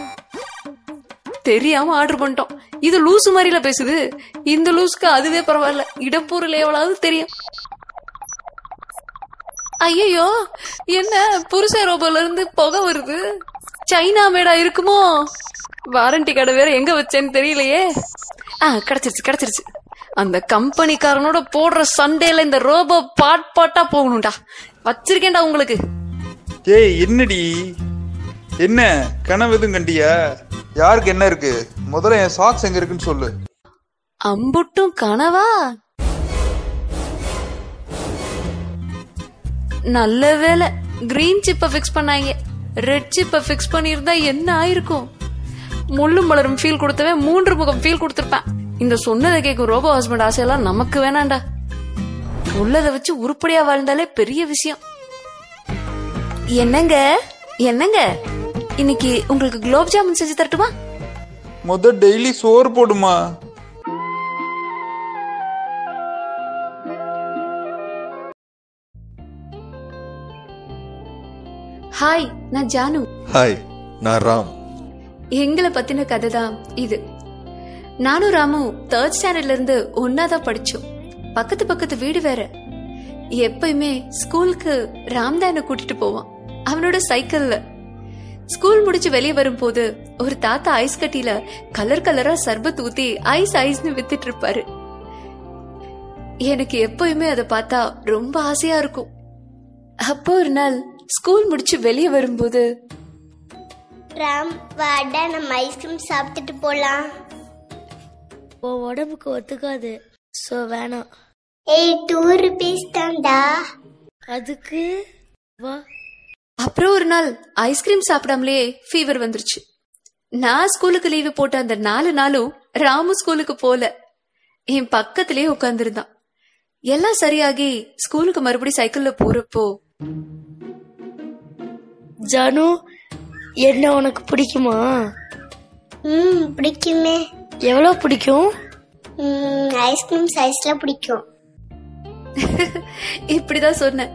தெரியாம ஆர்டர் பண்ணிட்டோம். இது லூசு மாதிரில பேசுது. இந்த லூஸ்க்கு அதுவே பரவாயில்ல. இடப்பூர்ல எவ்வளவு தெரியும். ஐயோ என்ன புருஷ ரோபோல இருந்து புகை வருது? சைனா மேடா இருக்குமோ? வாரண்டி கடை வேற எங்க வச்சேன்னு தெரியலையே. ஆ கிடைச்சிருச்சு கிடைச்சிருச்சு. அந்த கம்பெனிக்காரனோட போடுற சண்டேல இந்த ரோபோ பாட் பாட்டா போகணும்டா. வச்சிருக்கேன்டா உங்களுக்கு. ஏய் என்னடி? என்ன? கனவு எதுவும் கண்டியா? யாருக்கு என்ன இருக்கு? முதல்ல என் சாக்ஸ் எங்க இருக்குன்னு சொல்லு. அம்புட்டும் கனவா? நல்ல வேலை கிரீன் சிப்பை ஃபிக்ஸ் பண்ணாங்க. ரெட் சிப்பை ஃபிக்ஸ் பண்ணியிருந்தா என்ன ஆயிருக்கும்? முள்ளும் மலரும் ஃபீல் கொடுத்தவன் மூன்று முகம் ஃபீல் கொடுத்துருப்பேன். இந்த சொன்னதை கேட்கும் ரோபோ ஹஸ்பண்ட் ஆசையெல்லாம் நமக்கு வேணாண்டா. உள்ளதை வச்சு உருப்படியா வாழ்ந்தாலே பெரிய விஷயம். என்னங்க? என்னங்க? இன்னைக்கு உங்களுக்கு குலோப் ஜாமுன் செஞ்சு தரட்டுமா? முத டெய்லி சோறு போடுமா? ஹாய் நான் ஜானு. ஹாய் நான் ராம். எங்களை பத்தின கதை தான் இது. நானும் ராமு தேர்ட் ஸ்டாண்டர்ட்ல இருந்து ஒன்னாதான் படிச்சோம். பக்கத்து பக்கத்து வீடு வேற. எப்பயுமே ஸ்கூலுக்கு ராம் தான் என்ன கூட்டிட்டு போவான். அவனோட சைக்கிள்ல ஸ்கூல் முடிச்சு வெளியே வரும்போது ஒரு தாத்தா ஐஸ் கட்டியில கலர் கலரா சர்பத் ஊத்தி ஐஸ் ஐஸ்னு வித்துட்டு இருப்பாரு. எனக்கு எப்பயுமே அதை பார்த்தா ரொம்ப ஆசையா இருக்கும். அப்போ ஒரு நாள் ஸ்கூல் முடிச்சு வெளியே வரும்போது ராம் வாடா நம்ம ஐஸ்கிரீம் சாப்பிட்டுட்டு போலாம். உன் உடம்புக்கு ஒத்துக்காது. ஸோ வேணாம். ஏய் டூ ருபீஸ் தான்டா. அதுக்கு? வா. அப்புறம் ஒரு நாள் ஐஸ்கிரீம் சாப்பிடாமலே ஃபீவர் வந்துருச்சு. நான் ஸ்கூலுக்கு லீவு போட்ட அந்த நாலு நாளும் ராமு ஸ்கூலுக்கு போல. என் பக்கத்திலே உட்கார்ந்திருந்தான். எல்லாம் சரியாகி ஸ்கூலுக்கு மறுபடியும் சைக்கிள்ல போறப்போ ஜானு என்ன உனக்கு பிடிக்குமா? ம் பிடிக்குமே. எவ்வளோ பிடிக்கும்? ஐஸ்கிரீம் சைஸ்ல பிடிக்கும். இப்படிதான் சொன்னேன்.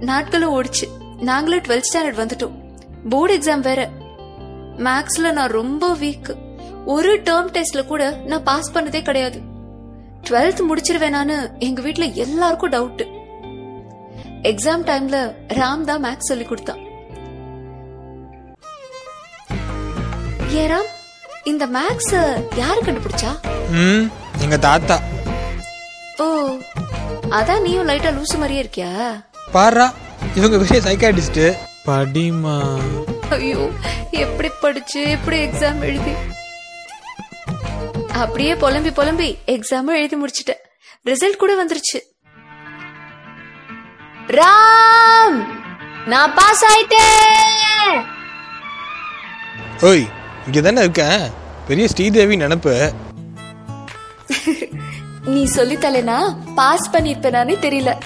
நாட்களும் ஓடிச்சு. நாங்களும் டுவெல்த் ஸ்டாண்டர்ட் வந்துட்டோம். போர்டு எக்ஸாம் வேற. மேக்ஸ்ல நான் ரொம்ப வீக் ஒரு டேர்ம் டெஸ்ட்ல கூட நான் பாஸ் பண்ணதே கிடையாது. டுவெல்த் முடிச்சிருவேனான்னு எங்க வீட்ல எல்லாருக்கும் டவுட் எக்ஸாம் டைம்ல ராம் தான் மேக்ஸ் சொல்லி கொடுத்தான். ஏன் ராம் இந்த மேக்ஸ் யாரு கண்டுபிடிச்சா? ம் எங்க தாத்தா. ஓ அதான் நீயும் லைட்டா லூசு மாதிரியே இருக்கியா? பாரா இவங்க பெரிய சைக்காட்டிஸ்ட் படிமா ஐயோ எப்படி படிச்சு எப்படி எக்ஸாம் எழுதி? அப்படியே புலம்பி புலம்பி எக்ஸாமும் எழுதி முடிச்சிட்டேன். ரிசல்ட் கூட வந்துருச்சு. ராம்! நான் பாஸ் ஆயிட்டேன்! ஓய் இங்க தானே இருக்கேன். பெரிய ஸ்ரீதேவி நினப்பு. நீ சொல்லித்தலேனா பாஸ் பண்ணிருப்பேனானே தெரியல.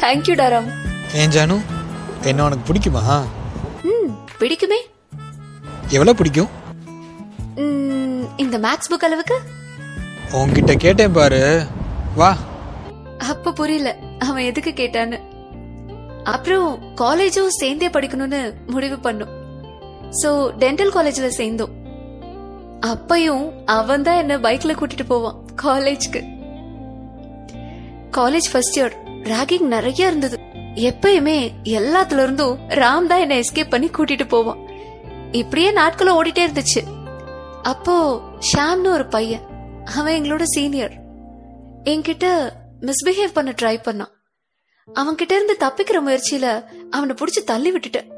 தேங்க்யூ டாராம் ஏன் ஜானு? என்ன உனக்கு பிடிக்குமா? ம் பிடிக்குமே. எவ்வளவு பிடிக்கும்? ம், இந்த மேக்ஸ் புக் அளவுக்கு? உன்கிட்ட கேட்டேன் பாரு. வா. அப்ப புரியல. அவன் எதுக்கு கேட்டான்னு. அப்புறம் காலேஜும் சேர்ந்தே படிக்கணும்னு முடிவு பண்ணோம். சோ டென்டல் காலேஜ்ல சேர்ந்தோம். அப்பையும் அவன் தான் என்ன பைக்ல கூட்டிட்டு போவான் காலேஜ்க்கு காலேஜ் ஃபர்ஸ்ட் இயர் ராகிங் நிறைய இருந்தது. எப்பயுமே எல்லாத்துல இருந்தும் ராம் தான் என்ன எஸ்கேப் பண்ணி கூட்டிட்டு போவான். இப்படியே நாட்களும் ஓடிட்டே இருந்துச்சு. அப்போ ஷாம்னு ஒரு பையன் அவன் எங்களோட சீனியர் என்கிட்ட மிஸ்பிஹேவ் பண்ண ட்ரை பண்ணான். அவன்கிட்ட இருந்து தப்பிக்கிற முயற்சியில அவனை புடிச்சு தள்ளி விட்டுட்டேன்.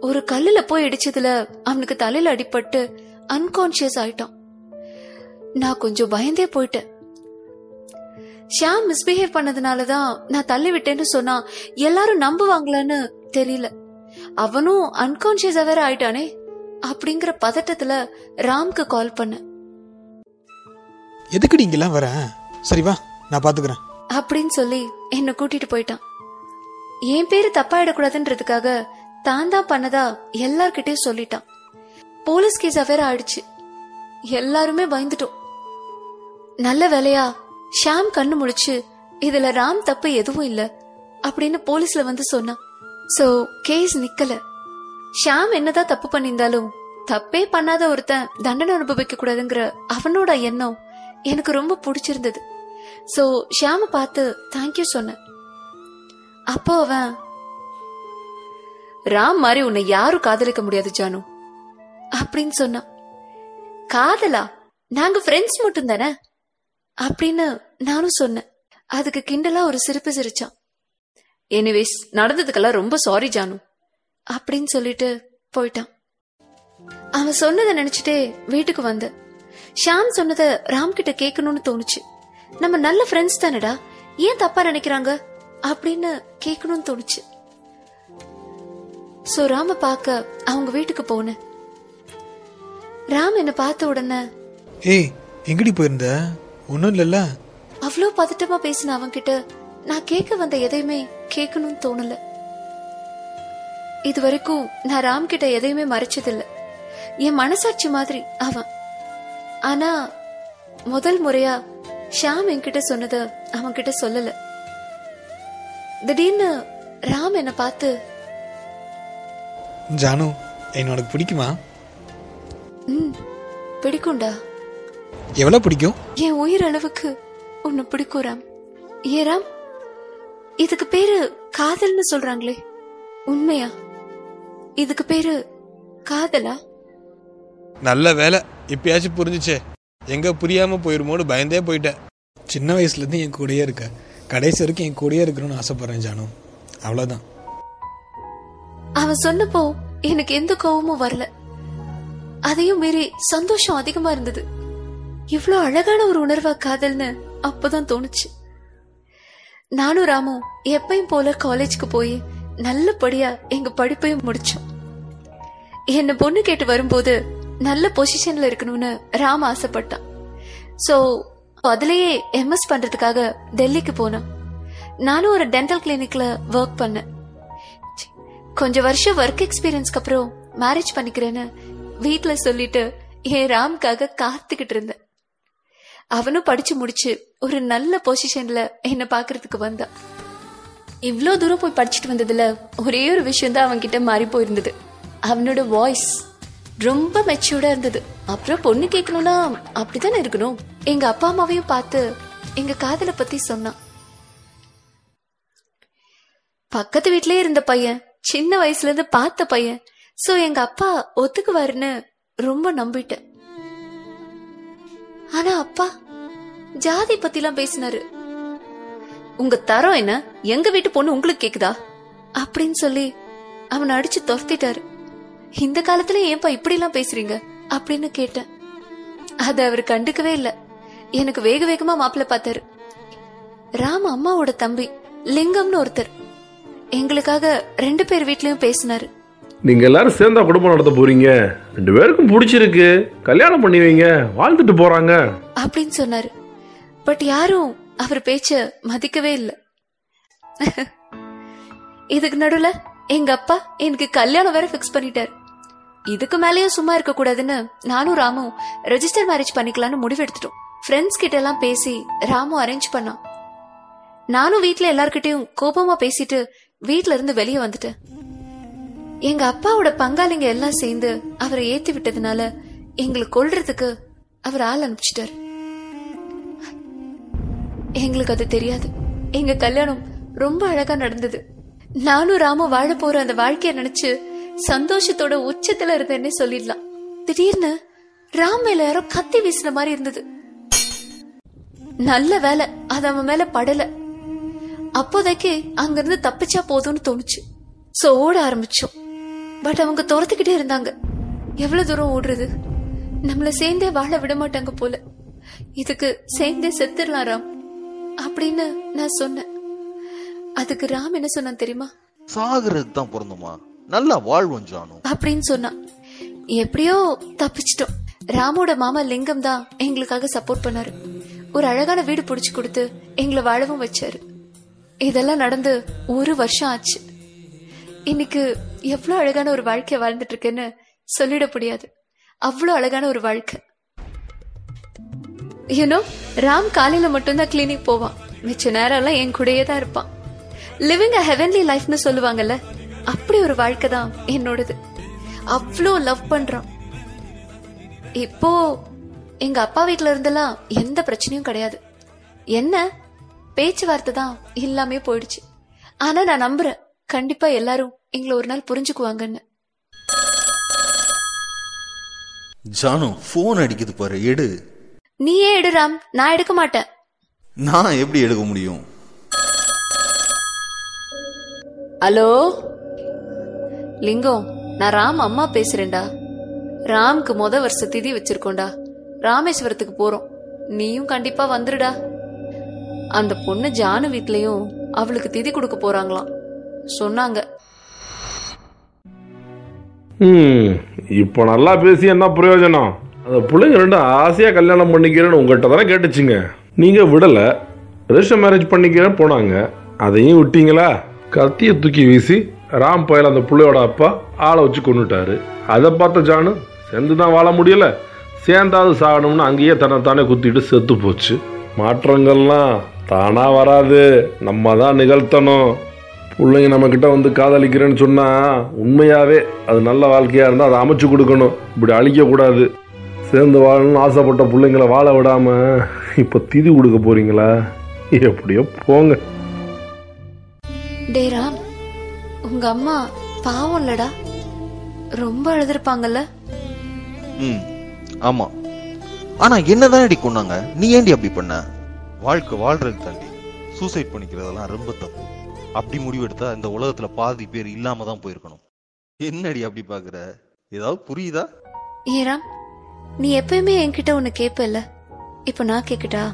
ஒரு கல்லுல போய் இடிச்சதுல அவனுக்கு தலையில அடிபட்டு அன்கான்சியஸ் ஆயிட்டான். நான் கொஞ்சம் பயந்தே போயிட்டேன். ஷாம் மிஸ்பிஹேவ் பண்ணதுனாலதான் நான் தள்ளி விட்டேன்னு சொன்னா எல்லாரும் நம்புவாங்களான்னு தெரியல. அவனும் அன்கான்சியஸா வேற ஆயிட்டானே அப்படிங்கிற பதட்டத்துல ராம்க்கு கால் பண்ண எதுக்கு இங்கெல்லாம் வரேன் சரி வா நான் பாத்துக்கிறேன். அப்படின்னு சொல்லி என்ன கூட்டிட்டு போயிட்டான். என் பேரு தப்பாயிடக்கூடாதுன்றதுக்காக தான் தான் பண்ணதா எல்லார்கிட்டயும் சொல்லிட்டான். போலீஸ் கேஸ் வேற ஆயிடுச்சு. எல்லாருமே பயந்துட்டோம். நல்ல வேலையா ஷாம் கண்ணு முழிச்சு இதுல ராம் தப்பு எதுவும் இல்ல அப்படின்னு போலீஸ்ல வந்து சொன்னான். சோ கேஸ் நிக்கல. ஷாம் என்னதான் தப்பு பண்ணியிருந்தாலும் தப்பே பண்ணாத ஒருத்தன் தண்டனை அனுபவிக்க கூடாதுங்கிற அவனோட எண்ணம் எனக்கு ரொம்ப பிடிச்சிருந்தது. சோ ஷாம பார்த்து தேங்க்யூ சொன்னேன். அப்போ அவன் ராம் மாதிரி உன்னை யாரும் காதலிக்க முடியாது ஜானு. அப்படின்னு சொன்னான் காதலா? நாங்க ஃப்ரெண்ட்ஸ் மட்டும் தானே அப்படின்னு நானும் சொன்னேன். அதுக்கு கிண்டலா ஒரு சிரிப்பு சிரிச்சான். எனிவேஸ் நடந்ததுக்கெல்லாம் ரொம்ப சாரி ஜானு அப்படின்னு சொல்லிட்டு போயிட்டான். அவன் சொன்னதை நினைச்சிட்டே வீட்டுக்கு வந்த ஷாம் சொன்னதை ராம் கிட்ட கேட்கணும்னு தோணுச்சு. நம்ம நல்ல ஃப்ரெண்ட்ஸ் தானடா? ஏன் தப்பா நினைக்கிறாங்க? அப்படின்னு கேட்கணும்னு தோணுச்சு. சோ ராம பார்க்க அவங்க வீட்டுக்கு போனேன். ராம் என்ன பார்த்த உடனே ஏய் எங்கடி போயிருந்த? ஒன்றும் இல்லைல்ல. அவ்வளோ பதட்டமா பேசின அவன்கிட்ட நான் கேட்க வந்த எதையுமே கேட்கணும்னு தோணல. இது வரைக்கும் நான் ராம் கிட்ட எதையுமே மறைச்சதில்ல. என் மனசாட்சி மாதிரி அவன். ஆனா முதல் முறையா ஷாம் என்கிட்ட சொன்னத அவன் கிட்ட சொல்லல. திடீர்னு ராம் என்ன பார்த்து ஜானு என்ன உனக்கு பிடிக்குமா? ம் பிடிக்கும்டா. எவ்வளோ பிடிக்கும்? என் உயிர் அளவுக்கு உன்னை பிடிக்கும் ராம். ஏ ராம் இதுக்கு பேரு காதல்னு சொல்றாங்களே. உண்மையா? இதுக்கு பேரு காதலா? நல்ல வேலை இப்பயாச்சும் புரிஞ்சுச்சே. எங்க புரியாம போயிருமோன்னு பயந்தே போயிட்டேன். சின்ன வயசுல இருந்து என் கூடயே இருக்க. கடைசி வரைக்கும் என் கூடயே இருக்கணும்னு ஆசைப்படுறேன் ஜானு. அவ்வளவுதான். அவன் சொன்னப்போ எனக்கு எந்த கோவமும் வரல. அதையும் மீறி சந்தோஷம் அதிகமா இருந்தது. இவ்வளவு அழகான ஒரு உணர்வா காதல்னு அப்பதான் தோணுச்சு. நானும் ராமும் எப்பயும் போல காலேஜ்க்கு போய் நல்லபடியா எங்க படிப்பையும் முடிச்சோம். என்ன பொண்ணு கேட்டு வரும்போது நல்ல பொசிஷன்ல இருக்கணும்னு ராம் ஆசைப்பட்டான். சோ அதுலயே எம்எஸ் பண்றதுக்காக டெல்லிக்கு போனான் நானும் ஒரு டென்டல் கிளினிக்ல ஒர்க் பண்ணேன். கொஞ்ச வருஷம் ஒர்க் எக்ஸ்பீரியன்ஸ்க்கு அப்புறம் மேரேஜ் பண்ணிக்கிறேன்னு வீட்ல சொல்லிட்டு என் ராம்காக காத்துக்கிட்டு இருந்தேன். அவனும் படிச்சு முடிச்சு ஒரு நல்ல பொசிஷன்ல என்ன பாக்குறதுக்கு வந்தான். இவ்வளோ தூரம் போய் படிச்சுட்டு வந்ததுல ஒரே ஒரு விஷயம் தான் அவன்கிட்ட மாறி போயிருந்தது. அவனோட வாய்ஸ் ரொம்ப மெச்சூர்டா இருந்தது. அப்புறம் பொண்ணு கேட்கணும்னா அப்படித்தானே இருக்கணும்? எங்க அப்பா அம்மாவையும் பார்த்து எங்க காதலை பத்தி சொன்னான். பக்கத்து வீட்லயே இருந்த பையன் சின்ன வயசுல இருந்து பார்த்த பையன். சோ எங்க அப்பா ஒத்துக்குவாருன்னு ரொம்ப நம்பிட்டேன் ஆனா அப்பா ஜாதி பத்திலாம் பேசினாரு. உங்க தரம் என்ன? எங்க வீட்டு பொண்ணு உங்களுக்கு கேக்குதா? அப்படின்னு சொல்லி அவனை அடிச்சு துரத்திட்டாரு. இந்த காலத்துல ஏன்பா இப்படி எல்லாம் பேசுறீங்க? அப்படின்னு கேட்டேன். அது அவர் கண்டுக்கவே இல்ல. எனக்கு வேக வேகமா மாப்பிள்ள பார்த்தாரு. ராம அம்மாவோட தம்பி லிங்கம்னு ஒருத்தர். எங்களுக்காக ரெண்டு பேர் வீட்லயும் பேசினாரு. நீங்க எல்லாரும் சேர்ந்தா குடும்பம் நடத்த போறீங்க. ரெண்டு பேருக்கும் பிடிச்சிருக்கு. கல்யாணம் பண்ணி வைங்க. வாழ்ந்துட்டு போறாங்க. அப்படின்னு சொன்னாரு. பட் யாரும் அவர் பேச்ச மதிக்கவே இல்ல. இதுக்கு நடுவுல எங்க அப்பா எனக்கு கல்யாணம் வேற ஃபிக்ஸ் பண்ணிட்டாரு. இதுக்கு மேலயும் சும்மா இருக்க கூடாதுன்னு நானும் ராமும் ரெஜிஸ்டர் மேரேஜ் பண்ணிக்கலாம்னு முடிவெடுத்துட்டோம். ஃப்ரெண்ட்ஸ் கிட்ட எல்லாம் பேசி ராமு அரேஞ்ச் பண்ணான். நானும் வீட்ல எல்லார்கிட்டயும் கோபமா பேசிட்டு வீட்ல இருந்து வெளியே வந்துட்டேன் எங்க அப்பாவோட பங்காளிங்க எல்லாம் சேர்ந்து அவரை ஏத்தி விட்டதுனால எங்களை கொல்றதுக்கு அவர் ஆள் அனுப்பிச்சிட்டாரு. எங்களுக்கு அது தெரியாது. எங்க கல்யாணம் ரொம்ப அழகா நடந்தது. நானும் ராமும் வாழ போற அந்த வாழ்க்கைய நினைச்சு சந்தோஷத்தோட உச்சத்துல இருந்தேன்னே சொல்லிடலாம். திடீர்னு ராம் மேல யாரோ கத்தி வீசின மாதிரி இருந்தது. நல்ல வேலை அது அவன் மேல படல. அப்போதைக்கு அங்கிருந்து தப்பிச்சா போதும்னு தோணுச்சு. சோ ஓட ஆரம்பிச்சோம். பட் அவங்க துரத்துக்கிட்டே இருந்தாங்க. எவ்வளவு தூரம் ஓடுறது? நம்மள சேர்ந்தே வாழ விட மாட்டாங்க போல. இதுக்கு சேர்ந்தே செத்துடலாம் ராம். அப்படின்னு நான் சொன்னேன். அதுக்கு ராம் என்ன சொன்னான் தெரியுமா? சாகுறது தான் பிறந்தோமா நல்லா வாழ்வோம் ஜானு அப்படின்னு சொன்னான். எப்படியோ தப்பிச்சிட்டோம். ராமோட மாமா லிங்கம் தான் எங்களுக்காக சப்போர்ட் பண்ணாரு. ஒரு அழகான வீடு புடிச்சு கொடுத்து எங்களை வாழவும் வச்சாரு. இதெல்லாம் நடந்து ஒரு வருஷம் ஆச்சு. இன்னைக்கு எவ்வளவு அழகான ஒரு வாழ்க்கைய வாழ்ந்துட்டு இருக்கேன்னு சொல்லிட முடியாது. அவ்வளவு அழகான ஒரு வாழ்க்கை. யூனோ ராம் காலையில மட்டும்தான் கிளினிக் போவான். மிச்ச நேரம் எல்லாம் என் கூடயே தான் இருப்பான். லிவிங் அ ஹெவன்லி லைஃப்னு சொல்லுவாங்கல்ல அப்படி ஒரு வாழ்க்கை தான் என்னோடது. அவ்வளோ லவ் பண்றான். இப்போ எங்க அப்பா வீட்டுல இருந்தெல்லாம் எந்த பிரச்சனையும் கிடையாது. என்ன பேச்சுவார்த்தை தான் இல்லாமே போயிடுச்சு. ஆனா நான் நம்புறேன். கண்டிப்பா எல்லாரும் எங்களை ஒரு நாள் புரிஞ்சுக்குவாங்கன்னு. ஜானு ஃபோன் அடிக்குது பாரு எடு. நீயே எடு ராம். நான் எடுக்க மாட்டேன். நான் எப்படி எடுக்க முடியும்? ஹலோ? லிங்கம் நான் ராம் அம்மா பேசுறேன்டா. ராம்க்கு முத வருஷ திதி வச்சிருக்கோம்டா. ராமேஸ்வரத்துக்கு போறோம். நீயும் கண்டிப்பா வந்துருடா. அந்த பொண்ணு ஜானு வீட்லயும் அவளுக்கு திதி கொடுக்க போறாங்களாம். சொன்னாங்க. இப்போ நல்லா பேசி என்ன பிரயோஜனம்? அந்த பிள்ளைங்க ரெண்டும் ஆசையாக கல்யாணம் பண்ணிக்கிறேன்னு உங்கள்கிட்ட தானே கேட்டுச்சுங்க. நீங்கள் விடலை ரிஜிஸ்டர் மேரேஜ் பண்ணிக்கிறேன்னு போனாங்க. அதையும் விட்டீங்களா? கத்தியை தூக்கி வீசி ராம் பயல் அந்த பிள்ளையோட அப்பா ஆளை வச்சு கொண்டுட்டாரு அதை பார்த்த ஜானு சேர்ந்து தான் வாழ முடியல. சேர்ந்தாவது சாகணும்னு அங்கேயே தன்னைத்தானே குத்திட்டு செத்து போச்சு. மாற்றங்கள்லாம் தானா வராது. நம்ம தான் நிகழ்த்தணும். பிள்ளைங்க நம்ம கிட்ட வந்து காதலிக்கிறேன்னு சொன்னா உண்மையாவே அது நல்ல வாழ்க்கையா இருந்தா அதை அமைச்சு கொடுக்கணும். இப்படி அழிக்க கூடாது சேர்ந்து வாழணும்னு ஆசைப்பட்ட பிள்ளைங்களை வாழ விடாம இப்ப திதி கொடுக்க போறீங்களா? எப்படியோ போங்க. டே ராம் உங்க அம்மா பாவம் இல்லடா. ரொம்ப அழுதுருப்பாங்கல்ல ம் ஆமா. ஆனா என்னதான் அடி கொண்டாங்க நீ ஏண்டி அப்படி பண்ண? வாழ்க்கை வாழ்றது தாண்டி சூசைட் பண்ணிக்கிறதெல்லாம் ரொம்ப தப்பு. அப்படி முடிவெடுத்தா இந்த உலகத்துல பாதி பேர் இல்லாம தான் போயிருக்கணும். என்னடி அப்படி பாக்குற? ஏதாவது புரியுதா? ஏ ராம் நீ எப்பயுமே என்கிட்ட ஒன்னு கேப்பல இப்ப நான் கேக்கட்டா?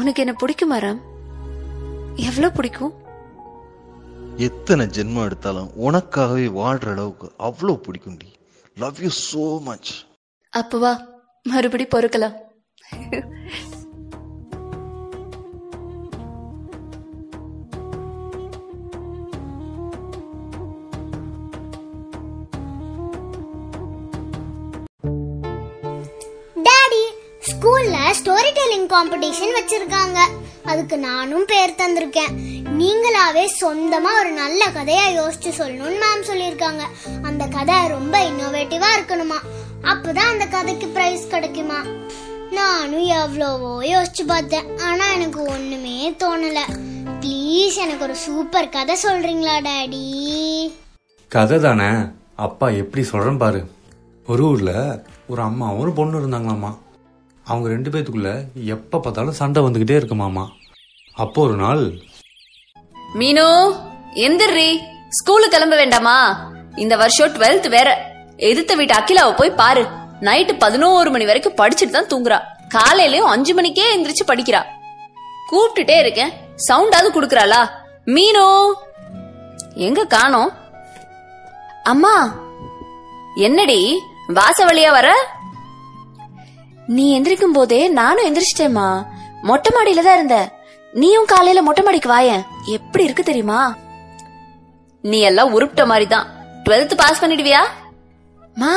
உனக்கு என்ன பிடிக்குமா ராம்? எவ்வளவு பிடிக்கும்? எத்தனை ஜென்மம் எடுத்தாலும் உனக்காகவே வாழ்ற அளவுக்கு அவ்வளோ பிடிக்கும்டி. லவ் யூ so மச் அப்ப வா மறுபடி பொறுக்கலாம். ஸ்டோரி காம்படிஷன் வச்சிருக்காங்க. அதுக்கு நானும் பேர் தந்திருக்கேன். நீங்களாவே சொந்தமா ஒரு நல்ல கதையா யோசிச்சு சொல்லணும்னு மேம் சொல்லியிருக்காங்க. அந்த கதை ரொம்ப இன்னோவேட்டிவா இருக்கணுமா? அப்பதான் அந்த கதைக்கு பிரைஸ் கிடைக்குமா? நானும் எவ்வளவோ யோசிச்சு பார்த்தேன். ஆனா எனக்கு ஒண்ணுமே தோணல. ப்ளீஸ் எனக்கு ஒரு சூப்பர் கதை சொல்றீங்களா டாடி கதை தானே? அப்பா எப்படி சொல்கிறேன் பாரு. ஒரு ஊரில் ஒரு அம்மாவும் ஒரு பொண்ணு இருந்தாங்களாம்மா. அவங்க ரெண்டு பேத்துக்குள்ள எப்போ பார்த்தாலும் சண்டை வந்துக்கிட்டே இருக்குமாமா அப்போ ஒரு நாள் மீனு எந்திரி ஸ்கூலுக்கு கிளம்ப வேண்டாமா? இந்த வருஷம் டுவெல்த் வேற. எதிர்த்த வீட்டு அகிலாவை போய் பாரு. நைட்டு பதினோரு மணி வரைக்கும் படிச்சுட்டு தான் தூங்குறா. காலையிலயும் அஞ்சு மணிக்கே எந்திரிச்சு படிக்கிறா. கூப்பிட்டுட்டே இருக்கேன். சவுண்டாவது குடுக்கறாளா? மீனோ! எங்க காணோம்? அம்மா! என்னடி? வாச வழியா வர? நீ எந்திரிக்கும் போதே நானும் எந்திரிச்சிட்டேம்மா. மொட்டை மாடியில தான் இருந்த. நீயும் காலையில மொட்டை மாடிக்கு வாயேன். எப்படி இருக்கு தெரியுமா? நீ எல்லாம் உருப்பிட்ட மாதிரி தான் டுவெல்த் பாஸ் பண்ணிடுவியா? மா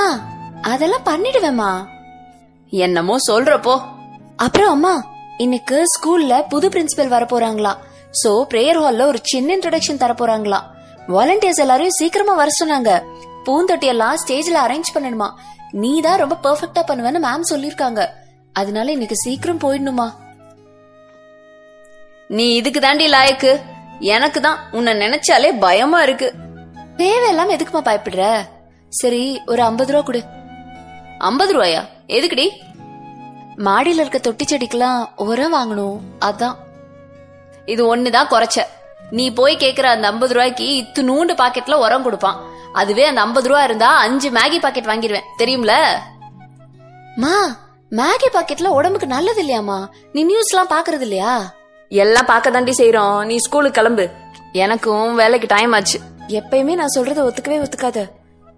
அதெல்லாம் பண்ணிடுவேம்மா. என்னமோ சொல்றப்போ. அப்புறம் அம்மா இன்னைக்கு ஸ்கூல்ல புது பிரின்சிபல் வர போறாங்களா. சோ பிரேயர் ஹால்ல ஒரு சின்ன இன்ட்ரோடக்ஷன் தர போறாங்களா. வாலண்டியர்ஸ் எல்லாரையும் சீக்கிரமா வர சொன்னாங்க. பூந்தொட்டி எல்லாம் ஸ்டேஜ்ல அரேஞ்ச் பண்ணணுமா. நீ தான் ரொம்ப பெர்ஃபெக்டா பண்ணுவேன்னு மேம் சொல்லிருக்காங்க அதனால இன்னைக்கு சீக்கிரம் போயிடணுமா? நீ இதுக்கு தாண்டி லாயக்கு. எனக்கு தான். உன்னை நினைச்சாலே பயமா இருக்கு. தேவையில்லாம எதுக்குமா பயப்படுற? சரி ஒரு ஐம்பது ரூபா கொடு. ஐம்பது ரூபாயா? எதுக்குடி? மாடியில இருக்க தொட்டி செடிக்கெல்லாம் உரம் வாங்கணும். அதான். இது ஒண்ணுதான் குறைச்ச. நீ போய் கேக்குற அந்த ஐம்பது ரூபாய்க்கு இத்து நூண்டு பாக்கெட்ல உரம் கொடுப்பான். அதுவே அந்த ஐம்பது ரூபா இருந்தா அஞ்சு மேகி பாக்கெட் வாங்கிடுவேன் தெரியும்ல? மா மேகி பாக்கெட்ல உடம்புக்கு நல்லது இல்லையாமா நீ நியூஸ் எல்லாம் பாக்குறது இல்லையா? எல்லாம் பார்க்க தாண்டி செய்யறோம் நீ ஸ்கூலுக்கு கிளம்பு. எனக்கும் வேலைக்கு டைம் ஆச்சு. எப்பயுமே நான் சொல்றத ஒத்துக்கவே ஒத்துக்காத.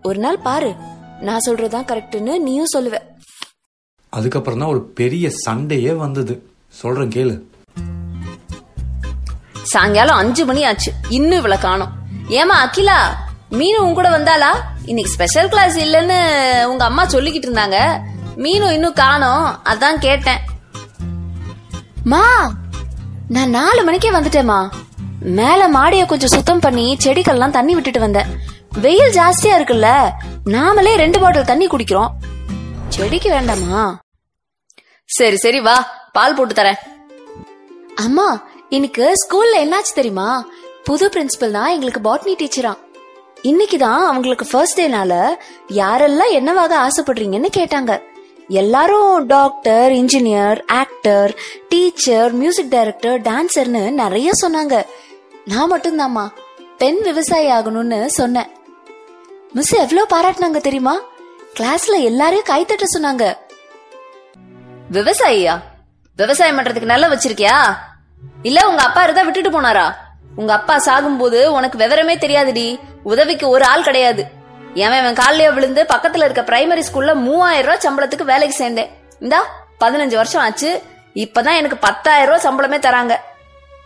ஒரு நாள் பாரு. நான் சொல்றதுதான் கரெக்ட்னு நீயும் சொல்லுவ. அதுக்கப்புறம் தான் ஒரு பெரிய சண்டையே வந்தது. சொல்கிறேன் கேளு. சாயங்காலம் அஞ்சு மணி ஆச்சு. இன்னும் இவ்வளவு காணோம். ஏமா அகிலா? மீனு உன் கூட வந்தாளா? இன்னைக்கு ஸ்பெஷல் கிளாஸ் இல்லைன்னு உங்க அம்மா சொல்லிக்கிட்டு இருந்தாங்க. மீனு இன்னும் காணோம். அதான் கேட்டேன். மா நான் நாலு மணிக்கே வந்துட்டேமா மேல மாடிய கொஞ்சம் சுத்தம் பண்ணி செடிகள்லாம் தண்ணி விட்டுட்டு வந்தேன். வெயில் ஜாஸ்தியா இருக்குல்ல நாமளே ரெண்டு பாட்டில் தண்ணி குடிக்கிறோம். செடிக்கு வேண்டாமா? சரி சரி வா. பால் போட்டு தரேன். அம்மா இன்னைக்கு ஸ்கூல்ல என்னாச்சு தெரியுமா? புது பிரின்சிபல் தான் எங்களுக்கு பாட்னி டீச்சரா இன்னைக்கு தான் அவங்களுக்கு ஃபர்ஸ்ட் டேனால யாரெல்லாம் என்னவாக ஆசைப்படுறீங்கன்னு கேட்டாங்க. எல்லாரும் doctor engineer actor teacher music director டான்சர்னு நிறைய சொன்னாங்க. நான் மட்டும்தாம்மா பெண் விவசாயி ஆகணும்னு சொன்னேன். மிஸ் எவ்வளவு பாராட்டினாங்க தெரியுமா? கிளாஸ்ல எல்லாரையும் கைத்தட்ட சொன்னாங்க. விவசாயியா? விவசாயம் பண்றதுக்கு நல்லா வச்சிருக்கியா? இல்ல உங்க அப்பா இருந்தா விட்டுட்டு போனாரா? உங்க அப்பா சாகும்போது உனக்கு விவரமே தெரியாதுடி. உதவிக்கு ஒரு ஆள் கிடையாது. ஏன் இவன் காலையில விழுந்து பக்கத்துல இருக்க பிரைமரி ஸ்கூல்ல மூவாயிரம் ரூபாய் சம்பளத்துக்கு வேலைக்கு சேர்ந்தேன். இந்தா பதினஞ்சு வருஷம் ஆச்சு. இப்பதான் எனக்கு பத்தாயிரம் ரூபாய் சம்பளமே தராங்க.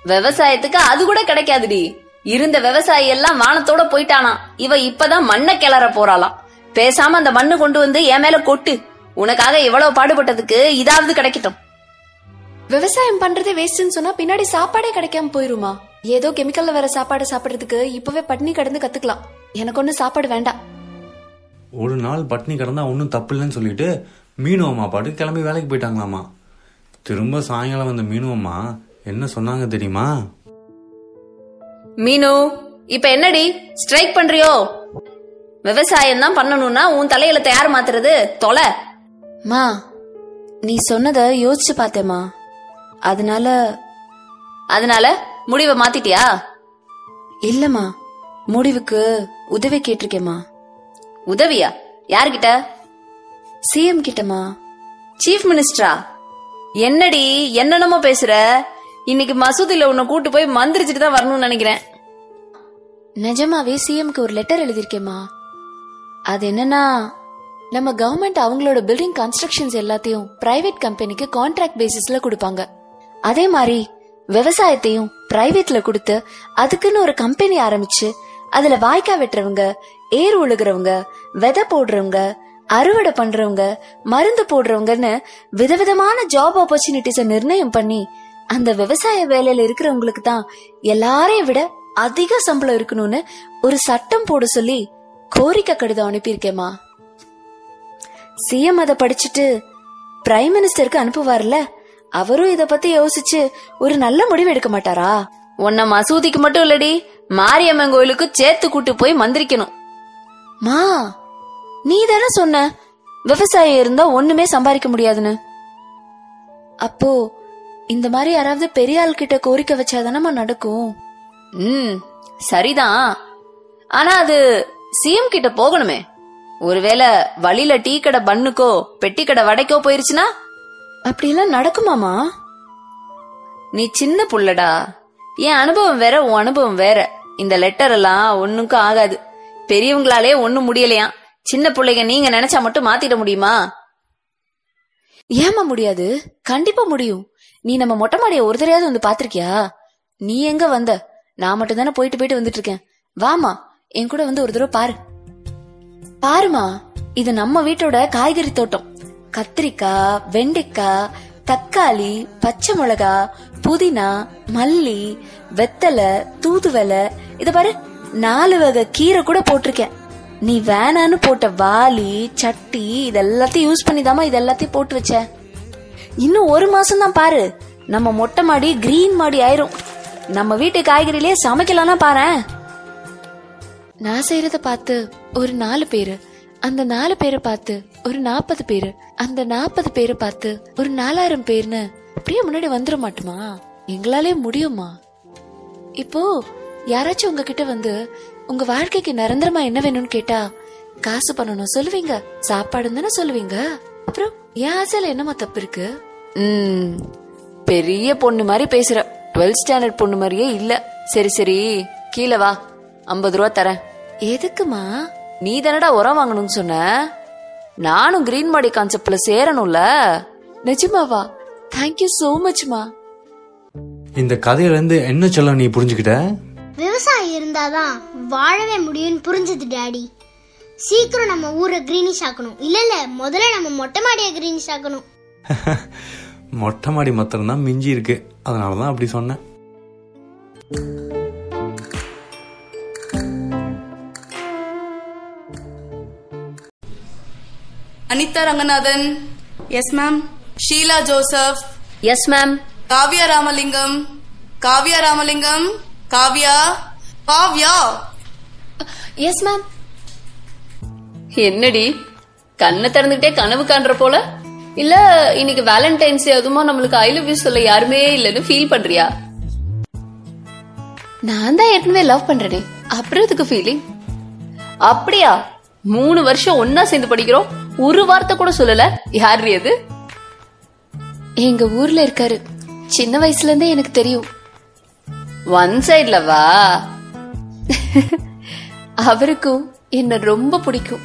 விவசாயத்துக்கு அது கூட கிடைக்காதுடி. இருந்த விவசாயி எல்லாம் வானத்தோட போயிட்டானா இவ இப்பதான் மண்ணை கிளற போறாளாம். பேசாம அந்த மண்ணு கொண்டு வந்து என் மேல கொட்டு. உனக்காக இவ்வளவு பாடுபட்டதுக்கு இதாவது கிடைக்கட்டும். விவசாயம் பண்றதே வேஸ்ட்னு சொன்னா பின்னாடி சாப்பாடே கிடைக்காம போயிருமா? ஏதோ கெமிக்கல்ல வர சாப்பாடு சாப்பிடுறதுக்கு இப்பவே பட்னி கடந்து கத்துக்கலாம். எனக்கு ஒண்ணு சாப்பாடு வேண்டாம். ஒரு நாள் பட்னி கிடந்தா ஒன்றும் தப்பு இல்லைன்னு சொல்லிட்டு மீனு அம்மா பாட்டு கிளம்பி வேலைக்கு போயிட்டாங்களாமா. திரும்ப சாயங்காலம் வந்த மீனு அம்மா என்ன சொன்னாங்க தெரியுமா? மீனு இப்ப என்னடி? ஸ்ட்ரைக் பண்றியோ? விவசாயம் தான் பண்ணணும்னா உன் தலையில தயார் மாத்துறது தொலை. மா நீ சொன்னத யோசிச்சு பார்த்தேமா அதனால அதனால? முடிவை மாத்திட்டியா? இல்லம்மா. முடிவுக்கு உதவி கேட்டிருக்கேம்மா. உதவியா? யார்கிட்ட? சிஎம் கிட்டமா சீஃப் மினிஸ்டரா? என்னடி என்னென்னமோ பேசுற? இன்னைக்கு மசூதியில உன்னை கூட்டு போய் மந்திரிச்சிட்டு தான் வரணும்னு நினைக்கிறேன். நிஜமாவே சிஎம்க்கு ஒரு லெட்டர் எழுதியிருக்கேம்மா. அது என்னன்னா நம்ம கவர்மெண்ட் அவங்களோட பில்டிங் கன்ஸ்ட்ரக்ஷன்ஸ் எல்லாத்தையும் பிரைவேட் கம்பெனிக்கு கான்ட்ராக்ட் பேசிஸ்ல கொடுப்பாங்க. அதே மாதிரி விவசாயத்தையும் பிரைவேட்ல கொடுத்து அதுக்குன்னு ஒரு கம்பெனி ஆரம்பிச்சு அதுல வாய்க்கா வெட்டுறவங்க ஏர் உழுகிறவங்க விதை போடுறவங்க அறுவடை பண்றவங்க மருந்து போடுறவங்கன்னு விதவிதமான ஜாப் ஆப்பர்ச்சுனிட்டிஸ நிர்ணயம் பண்ணி அந்த விவசாய வேலையில இருக்கிறவங்களுக்கு தான் எல்லாரையும் விட அதிக சம்பளம் இருக்கணும்னு ஒரு சட்டம் போட சொல்லி கோரிக்கை கடிதம் அனுப்பியிருக்கேமா சிஎம் அதை படிச்சுட்டு பிரைம் மினிஸ்டருக்கு அனுப்புவார்ல அவரும் இத பத்தி யோசிச்சு ஒரு நல்ல முடிவு எடுக்க மாட்டாரா? உன்னை மசூதிக்கு மட்டும் இல்லடி மாரியம்மன் கோயிலுக்கு சேர்த்து கூட்டு போய் மந்திரிக்கணும். மா நீ தானே சொன்ன விவசாயம் இருந்தா ஒண்ணுமே சம்பாதிக்க முடியாதுன்னு. அப்போ இந்த மாதிரி யாராவது பெரிய ஆள் கிட்ட கோரிக்கை வச்சாதானமா நடக்கும்? ம் சரிதான். ஆனா அது சிஎம் கிட்ட போகணுமே. ஒருவேளை வழியில டீ கடை பண்ணுக்கோ பெட்டி கடை வடைக்கோ போயிருச்சுன்னா அப்படியெல்லாம் நடக்குமாமா? நீ சின்ன புள்ளடா. என் அனுபவம் வேற உன் அனுபவம் வேற. இந்த லெட்டர் எல்லாம் ஒண்ணுக்கும் ஆகாது. பெரியவங்களாலே ஒண்ணும் முடியலையாம் சின்ன பிள்ளைங்க நீங்க நினைச்சா மட்டும் மாத்திட முடியுமா? ஏமா முடியாது? கண்டிப்பா முடியும். நீ நம்ம மொட்டை மாடிய ஒரு தடையாவது வந்து பாத்திருக்கியா நீ எங்க வந்த? நான் மட்டும் தானே போயிட்டு போயிட்டு வந்துட்டு இருக்கேன் வாமா என் கூட வந்து ஒரு தடவை பாரு. பாருமா இது நம்ம வீட்டோட காய்கறி தோட்டம். கத்திரிக்காய் வெண்டைக்காய் தக்காளி பச்சை மிளகா புதினா மல்லி வெத்தலை தூதுவலை இத பாரு நாலு வகை கீரை கூட போட்டிருக்கேன். நீ வேணான்னு போட்ட வாளி சட்டி இதெல்லாத்தையும் யூஸ் பண்ணி தாமா இது எல்லாத்தையும் போட்டு வச்ச. இன்னும் ஒரு மாசம் தான் பாரு. நம்ம மொட்டை மாடி கிரீன் மாடி ஆயிரும். நம்ம வீட்டு காய்கறிலேயே சமைக்கலாம்னா பாரு நான் செய்யறத பார்த்து ஒரு நாலு பேரு அந்த நாலு பேரை பார்த்து ஒரு நாற்பது பேரு அந்த நாற்பது பேரை பார்த்து ஒரு நாலாயிரம் பேர்னு அப்படியே முன்னாடி வந்துட மாட்டுமா? எங்களாலே முடியுமா? இப்போ யாராச்சும் உங்ககிட்ட வந்து உங்க வாழ்க்கைக்கு நிரந்தரமா என்ன வேணும்னு கேட்டா காசு பண்ணணும் சொல்லுவீங்க சாப்பாடு தானே சொல்லுவீங்க? அப்புறம் என் ஆசையில என்னமா தப்பு இருக்கு? ம் பெரிய பொண்ணு மாதிரி பேசுற. 12th ஸ்டாண்டர்ட் பொண்ணு மாதிரியே இல்ல. சரி சரி கீழே வா. ஐம்பது ரூபா தரேன். எதுக்குமா? நீ தானடா உரம் வாங்கணும்னு சொன்ன? நானும் கிரீன் மாடி கான்செப்ட்ல சேரணும்ல? நிஜமாவா? தேங்க்யூ சோ மச்மா இந்த கதையில இருந்து என்ன சொல்ல நீ புரிஞ்சுக்கிட்ட? விவசாயம் இருந்தாதான் வாழவே முடியும்னு புரிஞ்சது டாடி. சீக்கிரம் நம்ம ஊரை கிரீனிஷ் ஆக்கணும். இல்ல இல்ல முதல்ல நம்ம மொட்டை மாடியை கிரீனிஷ் ஆக்கணும். மொட்டை மாடி மாத்திரம் தான் மிஞ்சி இருக்கு. அதனால தான் அப்படி சொன்னேன். Anitha Ranganathan. Yes ma'am Sheela Joseph. Yes ma'am Kavya Ramalingam. Kavya Ramalingam. Kavya. Kavya. Yes ma'am என்னடி? கண்ணை திறந்துகிட்டே கனவு காண்ற போல? இல்ல இன்னைக்கு வேலண்டைன்ஸ் டே அதுமா நம்மளுக்கு ஐ லவ் யூ சொல்ல யாருமே இல்லைன்னு ஃபீல் பண்றியா? நான் தான் ஏற்கனவே லவ் பண்றேனே. அப்புறம் எதுக்கு ஃபீலிங் அப்படியா? மூணு வருஷம் ஒன்னா சேர்ந்து படிக்கிறோம். ஒரு வார்த்தை கூட சொல்லல. யார் அது? எங்க ஊர்ல இருக்காரு. சின்ன வயசுல இருந்தே எனக்கு தெரியும். ஒன் சைட்ல வா. அவருக்கும் என்ன ரொம்ப பிடிக்கும்.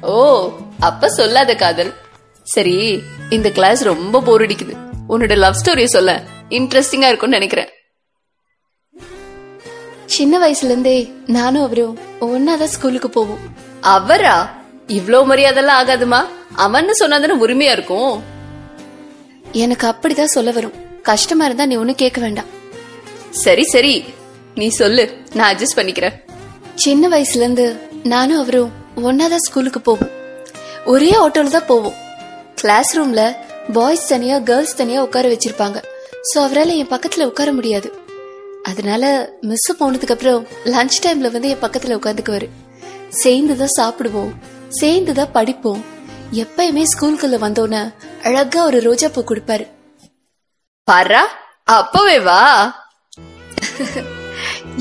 ஓ அப்ப சொல்லாத காதல். சரி இந்த கிளாஸ் ரொம்ப போர் அடிக்குது. உன்னோட லவ் ஸ்டோரிய சொல்ல. இன்ட்ரெஸ்டிங்கா இருக்கும்னு நினைக்கிறேன். சின்ன வயசுல இருந்தே நானும் அவரும் ஒன்னாதான் ஸ்கூலுக்கு போவோம். அவரா? இவ்ளோ மரியாதைலாம் ஆகாதுமா? அவன்னு சொன்னாதானே உரிமையா இருக்கும்? எனக்கு அப்படிதான் சொல்ல வரும். கஷ்டமா இருந்தா நீ ஒண்ணு கேட்க வேண்டாம். சரி சரி. நீ சொல்லு. நான் அட்ஜஸ்ட் பண்ணிக்கிறேன். சின்ன வயசுல இருந்து நானும் அவரும் ஒன்னாதான் ஸ்கூலுக்கு போவோம். ஒரே ஆட்டோல தான் போவோம். கிளாஸ் ரூம்ல பாய்ஸ் தனியா கேர்ள்ஸ் தனியா உட்கார வச்சிருப்பாங்க. சோ அவரால் என் பக்கத்துல உட்கார முடியாது. அதனால மிஸ் போனதுக்கு அப்புறம் லஞ்ச் டைம்ல வந்து என் பக்கத்துல உட்காந்துக்குவாரு. சேர்ந்து தான் சாப்பிடுவோம். சேர்ந்து தான் படிப்போம். எப்பயுமே ஸ்கூலுக்குள்ள வந்தோன்னே அழகா ஒரு ரோஜா பூ கொடுப்பாரு. பாரா அப்பவே வா.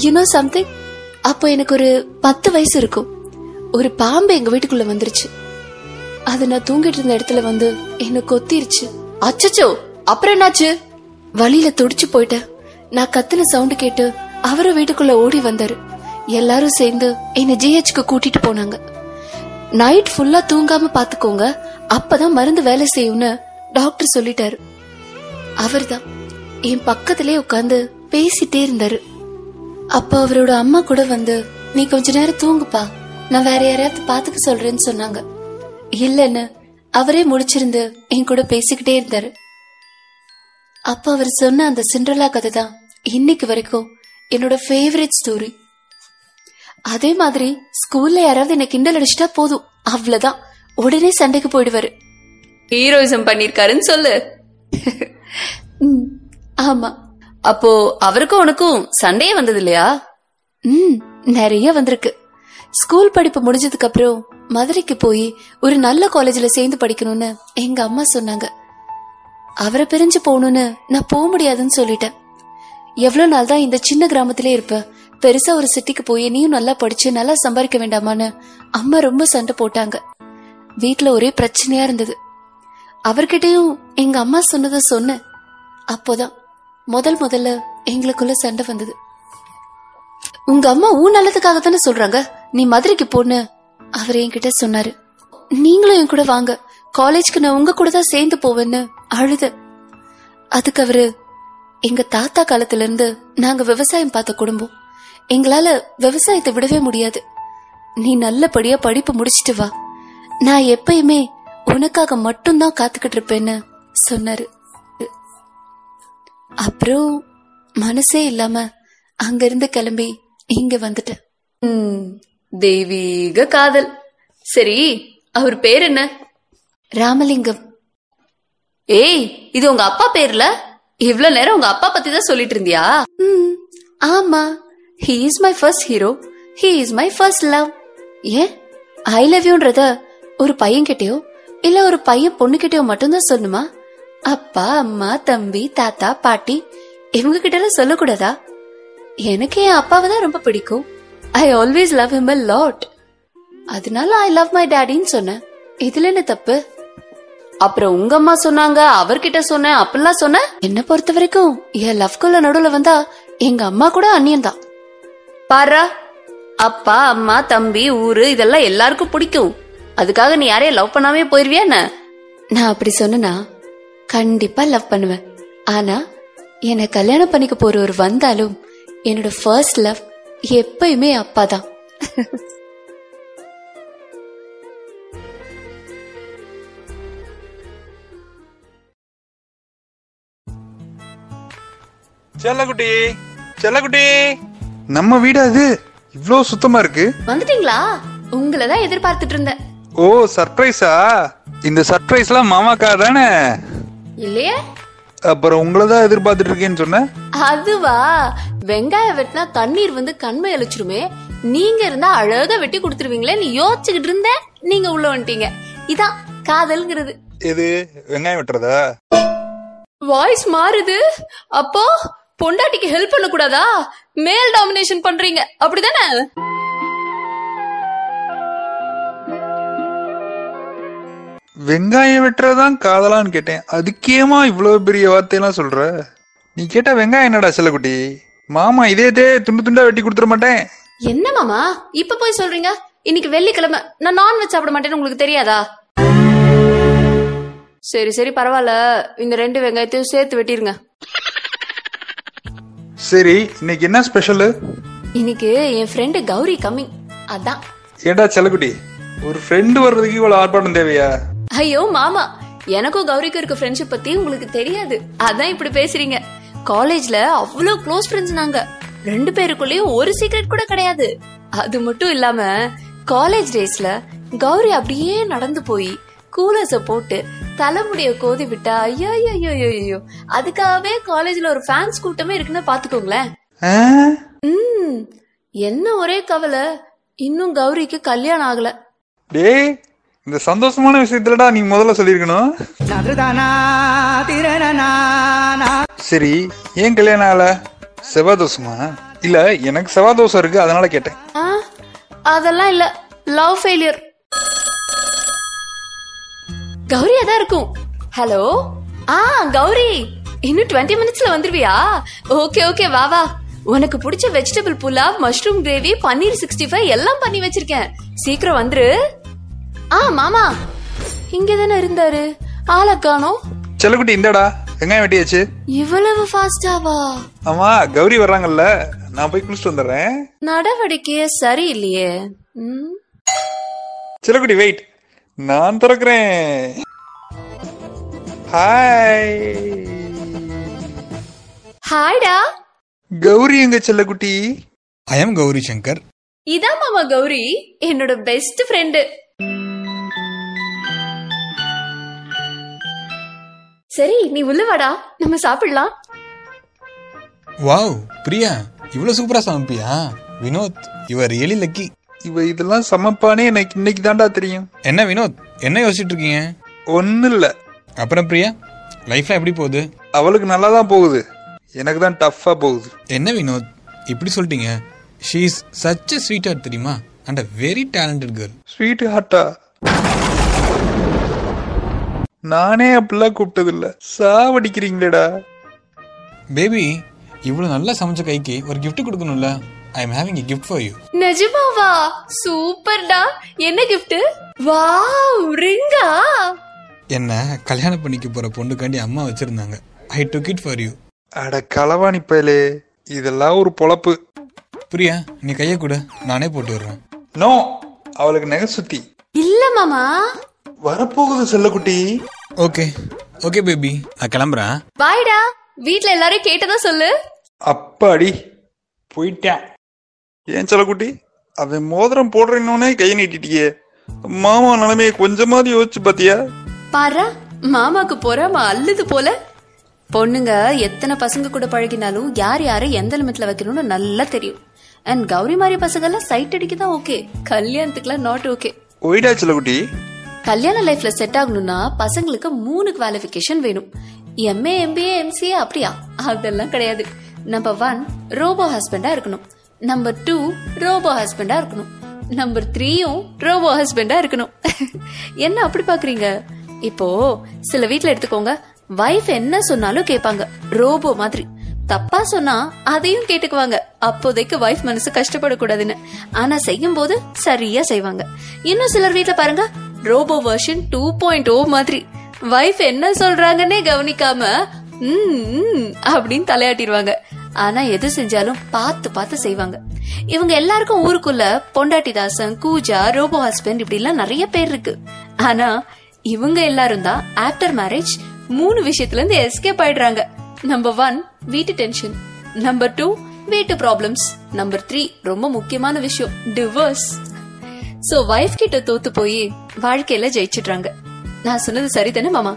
யூனோ சம்திங் அப்போ எனக்கு ஒரு பத்து வயசு இருக்கும். ஒரு பாம்பு எங்க வீட்டுக்குள்ள வந்துருச்சு. அது நான் தூங்கிட்டு இருந்த இடத்துல வந்து என்ன கொத்திருச்சு. அச்சச்சோ அப்புறம் என்னாச்சு? வழியில துடிச்சு போயிட்டேன். நான் கத்துன சவுண்ட் கேட்டு அவரும் வீட்டுக்குள்ள ஓடி வந்தாரு. எல்லாரும் சேர்ந்து என்ன ஜிஹெச்க்கு கூட்டிட்டு போனாங்க. நைட் ஃபுல்லா தூங்காம பாத்துக்கோங்க. அப்பதான் மருந்து வேலை செய்யும்னு டாக்டர் சொல்லிட்டாரு. அவர்தான் என் பக்கத்திலே உட்கார்ந்து பேசிட்டே இருந்தாரு. அப்ப அவரோட அம்மா கூட வந்து நீ கொஞ்ச நேரம் தூங்குப்பா. நான் வேற யாரையாவது பாத்துக்க சொல்றேன்னு சொன்னாங்க. இல்லன்னு அவரே முடிச்சிருந்து என் கூட பேசிக்கிட்டே இருந்தாரு. அப்ப அவர் சொன்ன அந்த சிண்ட்ரலா கதை தான் இன்னைக்கு வரைக்கும் என்னோட ஃபேவரட் ஸ்டோரி அதே மாதிரி ஸ்கூல்ல யாராவது என்ன கிண்டல் அடிச்சிட்டா போதும். அவ்வளவுதான். உடனே சண்டைக்கு போயிடுவாரு. ஹீரோயிசம் பண்ணிருக்காருன்னு சொல்லு. ம், ஆமா. அப்போ அவருக்கும் உனக்கும் சண்டையே வந்தது இல்லையா ம் நிறைய வந்திருக்கு. ஸ்கூல் படிப்பு முடிஞ்சதுக்கு அப்புறம் மதுரைக்கு போய் ஒரு நல்ல காலேஜ்ல சேர்ந்து படிக்கணும்னு எங்க அம்மா சொன்னாங்க. அவரை பிரிஞ்சு போகணும்னு நான் போக முடியாதுன்னு சொல்லிட்டேன். எவ்வளவு நாள் தான் இந்த சின்ன கிராமத்திலே இருப்ப பெருசா ஒரு சிட்டிக்கு போய் நீயும் நல்லா படிச்சு நல்லா சம்பாதிக்க வேண்டாமான்னு அம்மா ரொம்ப சண்டை போட்டாங்க. வீட்டுல ஒரே பிரச்சனையா இருந்தது. அவர்கிட்டயும் எங்க அம்மா சொன்னதை சொன்னேன் அப்போதான் முதல் முதல்ல எங்களுக்குள்ள சண்டை வந்தது. உங்க அம்மா உன் நல்லதுக்காக தானே சொல்றாங்க. நீ மதுரைக்கு போன்னு அவர் என்கிட்ட சொன்னாரு. நீங்களும் என் கூட வாங்க. காலேஜ்க்கு நான் உங்க கூட தான் சேர்ந்து போவேன்னு அழுத. அதுக்கு அவரு எங்க தாத்தா காலத்துல இருந்து நாங்க விவசாயம் பார்த்த குடும்பம். எங்களால விவசாயத்தை விடவே முடியாது. நீ நல்லபடியா படிப்பு முடிச்சிட்டு வா. நான் எப்பயுமே உனக்காக மட்டும்தான் காத்துக்கிட்டு இருப்பேன்னு சொன்னாரு. அப்புறம் மனசே இல்லாம அங்கிருந்து கிளம்பி இங்க வந்துட்டேன். தெய்வீக காதல். சரி அவர் பேர் என்ன? ராமலிங்கம். ஏய் இது உங்க அப்பா பேர்ல? இவ்ளோ நேரம் உங்க அப்பா பத்தி தான் சொல்லிட்டு இருந்தியா? ம், ஆமா. He is my first hero he is my first love and I love யூன்றத ஒரு பையன்கிட்டயோ இல்ல ஒரு பையன் பொண்ணுகிட்டயோ மட்டும்தான் சொல்லணுமா? அப்பா அம்மா தம்பி தாத்தா பாட்டி இவங்க கிட்ட எல்லாம் சொல்லக்கூடாதா? எனக்கு என் அப்பாவை தான் ரொம்ப பிடிக்கும். I always love him a lot அதனால ஐ லவ் மை டேடின்னு சொன்னேன். இதுல என்ன தப்பு? அப்புறம் உங்க அம்மா சொன்னாங்க அவர்கிட்ட சொன்னேன் அப்படிலாம் சொன்ன என்ன பொறுத்த வரைக்கும் என் லவ்க்குள்ள நடுவுல வந்தா எங்க அம்மா கூட அந்நியன் தான் பாரா அப்பா அம்மா தம்பி ஊரு இதெல்லாம் எல்லாருக்கும் பிடிக்கும். அதுக்காக நீ யாரையும் லவ் பண்ணாமே போயிருவியா என்ன? நான் அப்படி சொன்னா கண்டிப்பா லவ் பண்ணுவேன். ஆனா என்னை கல்யாணம் பண்ணிக்க போறவர் வந்தாலும் என்னோட ஃபர்ஸ்ட் லவ் எப்பயுமே அப்பா தான் செல்லக்குட்டி செல்லக்குட்டி. நம்ம வீடு அது. இவ்ளோ சுத்தமா இருக்கு. வந்துட்டீங்களா? உங்களை தான் எதிர்பார்த்துட்டு இருந்தேன். ஓ சர்ப்ரைஸா இந்த சர்ப்ரைஸ்லாம் மாமாக்கா தானே? இல்லையே? அப்புறம் உங்களை தான் எதிர்பார்த்துட்டு இருக்கேன்னு சொன்னேன் அதுவா? வெங்காயம் வெட்டினா தண்ணீர் வந்து கண்மை அழிச்சிருமே. நீங்க இருந்தா அழகா வெட்டி கொடுத்துருவீங்களே நீ யோசிச்சுக்கிட்டு இருந்த நீங்க உள்ள வந்துட்டீங்க. இதான் காதல்ங்கிறது. எது? வெங்காயம் வெட்டுறதா? வாய்ஸ் மாறுது. அப்போ பொண்டாட்டிக்கு ஹெல்ப் பண்ண கூடாதா மேல் டாமினேஷன் பண்றீங்க. அப்படிதானே? வெங்காயம் வெட்டுறதுதான் காதலான்னு கேட்டேன். அதுக்கேமா இவ்வளவு பெரிய வார்த்தையெல்லாம் சொல்ற? நீ கேட்டா வெங்காயம் என்னடா செல்லக்குட்டி? மாமா இதே துண்டு துண்டா வெட்டி கொடுத்துட மாட்டேன். என்ன மாமா? இப்ப போய் சொல்றீங்க? இன்னைக்கு வெள்ளிக்கிழமை. நான் நான்வெஜ் சாப்பிட மாட்டேன்னு உங்களுக்கு தெரியாதா? சரி சரி பரவாயில்ல. இந்த ரெண்டு வெங்காயத்தையும் சேர்த்து வெட்டிருங்க. சரி இன்னைக்கு என்ன ஸ்பெஷல் இன்னைக்கு என் ஃப்ரெண்டு கௌரி கம்மிங் அதான். ஏண்டா செல்லக்குட்டி? ஒரு ஃப்ரெண்டு வர்றதுக்கு இவ்வளவு ஆர்ப்பாட்டம் தேவையா? ஐயோ மாமா. எனக்கும் கௌரிக்கும் இருக்க ஃப்ரெண்ட்ஷிப் பத்தி உங்களுக்கு தெரியாது. அதான் இப்படி பேசுறீங்க. காலேஜ்ல அவ்வளவு க்ளோஸ் ஃப்ரெண்ட்ஸ் நாங்க. ரெண்டு பேருக்குள்ளேயும் ஒரு சீக்ரெட் கூட கிடையாது. அது மட்டும் இல்லாம காலேஜ் டேஸ்ல கௌரி அப்படியே நடந்து போய் கூலர்ஸ போட்டு தலைமுடிய கோதி விட்டா ஐயோ ஐயோ ஐயோ ஐயோ அதுக்காகவே காலேஜ்ல ஒரு ஃபேன்ஸ் கூட்டமே இருக்குன்னு பாத்துக்கோங்களேன். ம். என்ன ஒரே கவலை. இன்னும் கௌரிக்கு கல்யாணம் ஆகல. டேய் இந்த சந்தோஷமான விஷயத்துலடா நீ முதல்ல சொல்லிருக்கணும் சரி ஏன் கல்யாணம் ஆகல? செவ்வாய் தோசமா இல்ல எனக்கு செவ்வாய் தோசை இருக்கு அதனால கேட்டேன். ஆ, அதெல்லாம் இல்ல. லவ் ஃபெயிலியர் கௌரியா தான் இருக்கும். ஹலோ? ஆ கௌரி. இன்னும் டுவெண்ட்டி மினிட்ஸ்ல வந்துருவியா? ஓகே ஓகே வா வா. உனக்கு பிடிச்ச vegetable pulao mushroom gravy paneer sixty five எல்லாம் பண்ணி வச்சிருக்கேன். சீக்கிரம் வந்துரு. ஆ மாமா. இங்க தானே இருந்தாரு. ஆளை காணோம் செல்லக்குட்டி இந்தடா. வெங்காயம் வெட்டியாச்சு. இவ்வளவு ஃபாஸ்டாவா ஆமா கௌரி வர்றாங்கல்ல. நான் போய் குளிச்சுட்டு வந்துடுறேன். நடவடிக்கையே சரியில்லையே. செல்லக்குட்டி வெயிட் நான் திறக்கிறேன். ஹாய் ஹாய்டா. கௌரி எங்க செல்லக்குட்டி? I am Gauri Shankar. இதான் மாமா கௌரி என்னோட பெஸ்ட் ஃப்ரெண்டு சரி நீ உள்ள வாடா. நம்ம சாப்பிடலாம். வாவ் பிரியா இவ்வளோ சூப்பரா சமைப்பியா? வினோத் யுவர் ரியலி லக்கி இவ இதெல்லாம் சமைப்பானே எனக்கு இன்னைக்கு தான்டா தெரியும். என்ன வினோத் என்ன யோசிச்சுட்டு இருக்கீங்க? ஒன்னும் இல்ல. அப்புறம் பிரியா லைஃப்ல எப்படி போகுது? அவளுக்கு நல்லா தான் போகுது. எனக்கு தான் டஃப்பா போகுது. என்ன வினோத் இப்படி சொல்லிட்டீங்க? She is such a sweetheart தெரியுமா and a very talented girl sweet ஹார்ட்டா நானே அப்படிலாம் கூப்பிட்டது இல்ல சாவடிக்கிறீங்களேடா. பேபி இவ்வளவு நல்லா சமைச்ச கைக்கு ஒரு gift கொடுக்கணும்ல? I am having a gift for you நிஜமாவா சூப்பர்டா என்ன gift? வாவ் ரிங்கா? என்ன கல்யாணம் பண்ணிக்க போற பொண்ணுக்காண்டி அம்மா வச்சிருந்தாங்க. I took it for you அட களவாணி பயலே. இதெல்லாம் ஒரு பொழப்பு. பிரியா நீ கையை கொடு. நானே போட்டு விடுறேன் நோ அவளுக்கு நகை சுத்தி இல்ல மாமா. வரப்போகுது செல்லக்குட்டி. ஓகே ஓகே பேபி நான் கிளம்புறேன். பாய்டா வீட்ல எல்லாரும் கேட்டதா சொல்லு. அப்பாடி போயிட்டேன். ஏன் செல்லக்குட்டி? அவன் மோதிரம் போடுறேன்னே கை நீட்டிட்டியே. மாமா நிலைமையை கொஞ்சமாவது யோசிச்சு பாத்தியா? பாரா மாமாக்கு பொறாம அல்லது போல. பொண்ணுங்க எத்தனை பசங்க கூட பழகினாலும் யார் யாரை எந்த லிமிட்ல வைக்கணும்னு நல்லா தெரியும். அண்ட் கௌரி மாதிரி பசங்க எல்லாம் சைட் அடிக்க தான் ஓகே கல்யாணத்துக்குலாம் நாட் ஓகே ஒயிடா செல்லக்குட்டி? கல்யாண லைஃப்ல செட் ஆகணும்னா பசங்களுக்கு மூணு குவாலிஃபிகேஷன் வேணும். எம்ஏ எம்பிஏ எம்சிஏ அப்படியா? அதெல்லாம் கிடையாது. நம்பர் ஒன் ரோபோ ஹஸ்பண்டா இருக்கணும். நம்பர் டூ ரோபோ ஹஸ்பண்டா இருக்கணும். நம்பர் த்ரீயும் ரோபோ ஹஸ்பண்டா இருக்கணும். என்ன அப்படி பாக்குறீங்க? இப்போ சில வீட்டுல எடுத்துக்கோங்க. வைஃப் என்ன சொன்னாலும் கேட்பாங்க. ரோபோ மாதிரி. தப்பா சொன்னா அதையும் கேட்டுக்குவாங்க. அப்போதைக்கு வைஃப் மனசு கஷ்டப்படக்கூடாதுன்னு. ஆனா செய்யும் போது சரியா செய்வாங்க. இன்னும் சிலர் வீட்டுல பாருங்க. Robo version two point O மாதிரி. வைஃப் என்ன சொல்றாங்கன்னே கவனிக்காம அப்படின்னு தலையாட்டிடுவாங்க ஆனா எது செஞ்சாலும் பார்த்து பார்த்து செய்வாங்க. இவங்க எல்லாருக்கும் ஊருக்குள்ள பொண்டாட்டி தாசன் கூஜா ரோபோ ஹஸ்பண்ட் இப்படி எல்லாம் நிறைய பேர் இருக்கு. ஆனா இவங்க எல்லாரும் தான் ஆஃப்டர் மேரேஜ் மூணு விஷயத்துல இருந்து எஸ்கேப் ஆயிடுறாங்க. நம்பர் ஒன் வீட்டு டென்ஷன் நம்பர் டூ வீட்டு ப்ராப்ளம்ஸ் நம்பர் த்ரீ ரொம்ப முக்கியமான விஷயம் டிவோர்ஸ் சோ வைஃப் கிட்ட தோத்து போய் வாழ்க்கையில ஜெயிச்சிடுறாங்க. நான் சொன்னது சரிதானே மாமா?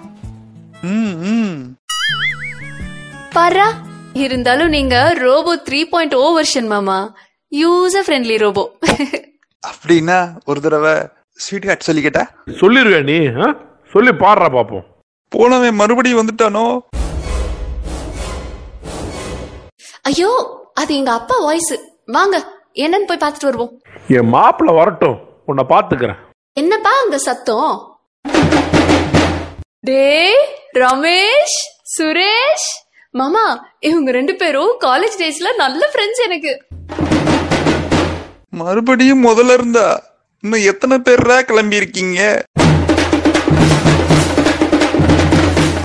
பாரா இருந்தாலும் நீங்க robo three point O version மாமா. User friendly robo. அப்படின்னா ஒரு தடவை ஸ்வீட் ஹார்ட் சொல்லிக்கிட்டா சொல்லிருக்க நீ ஆ? சொல்லி பாடுறா பாப்போம். போனவன் மறுபடியும் வந்துட்டானோ? ஐயோ அது எங்க அப்பா வாய்ஸ் வாங்க என்னன்னு போய் பார்த்துட்டு வருவோம். என் மாப்பிள்ள வரட்டும் உன்னை பாத்துக்கிறேன் என்னப்பா அங்க சத்தம்? டேய் ரமேஷ் சுரேஷ் மாமா இவங்க ரெண்டு பேரும் காலேஜ் டேஸ்ல நல்ல ஃப்ரெண்ட்ஸ் எனக்கு. மறுபடியும் முதல்ல இருந்தா இன்னும் எத்தனை பேர்ரா கிளம்பி இருக்கீங்க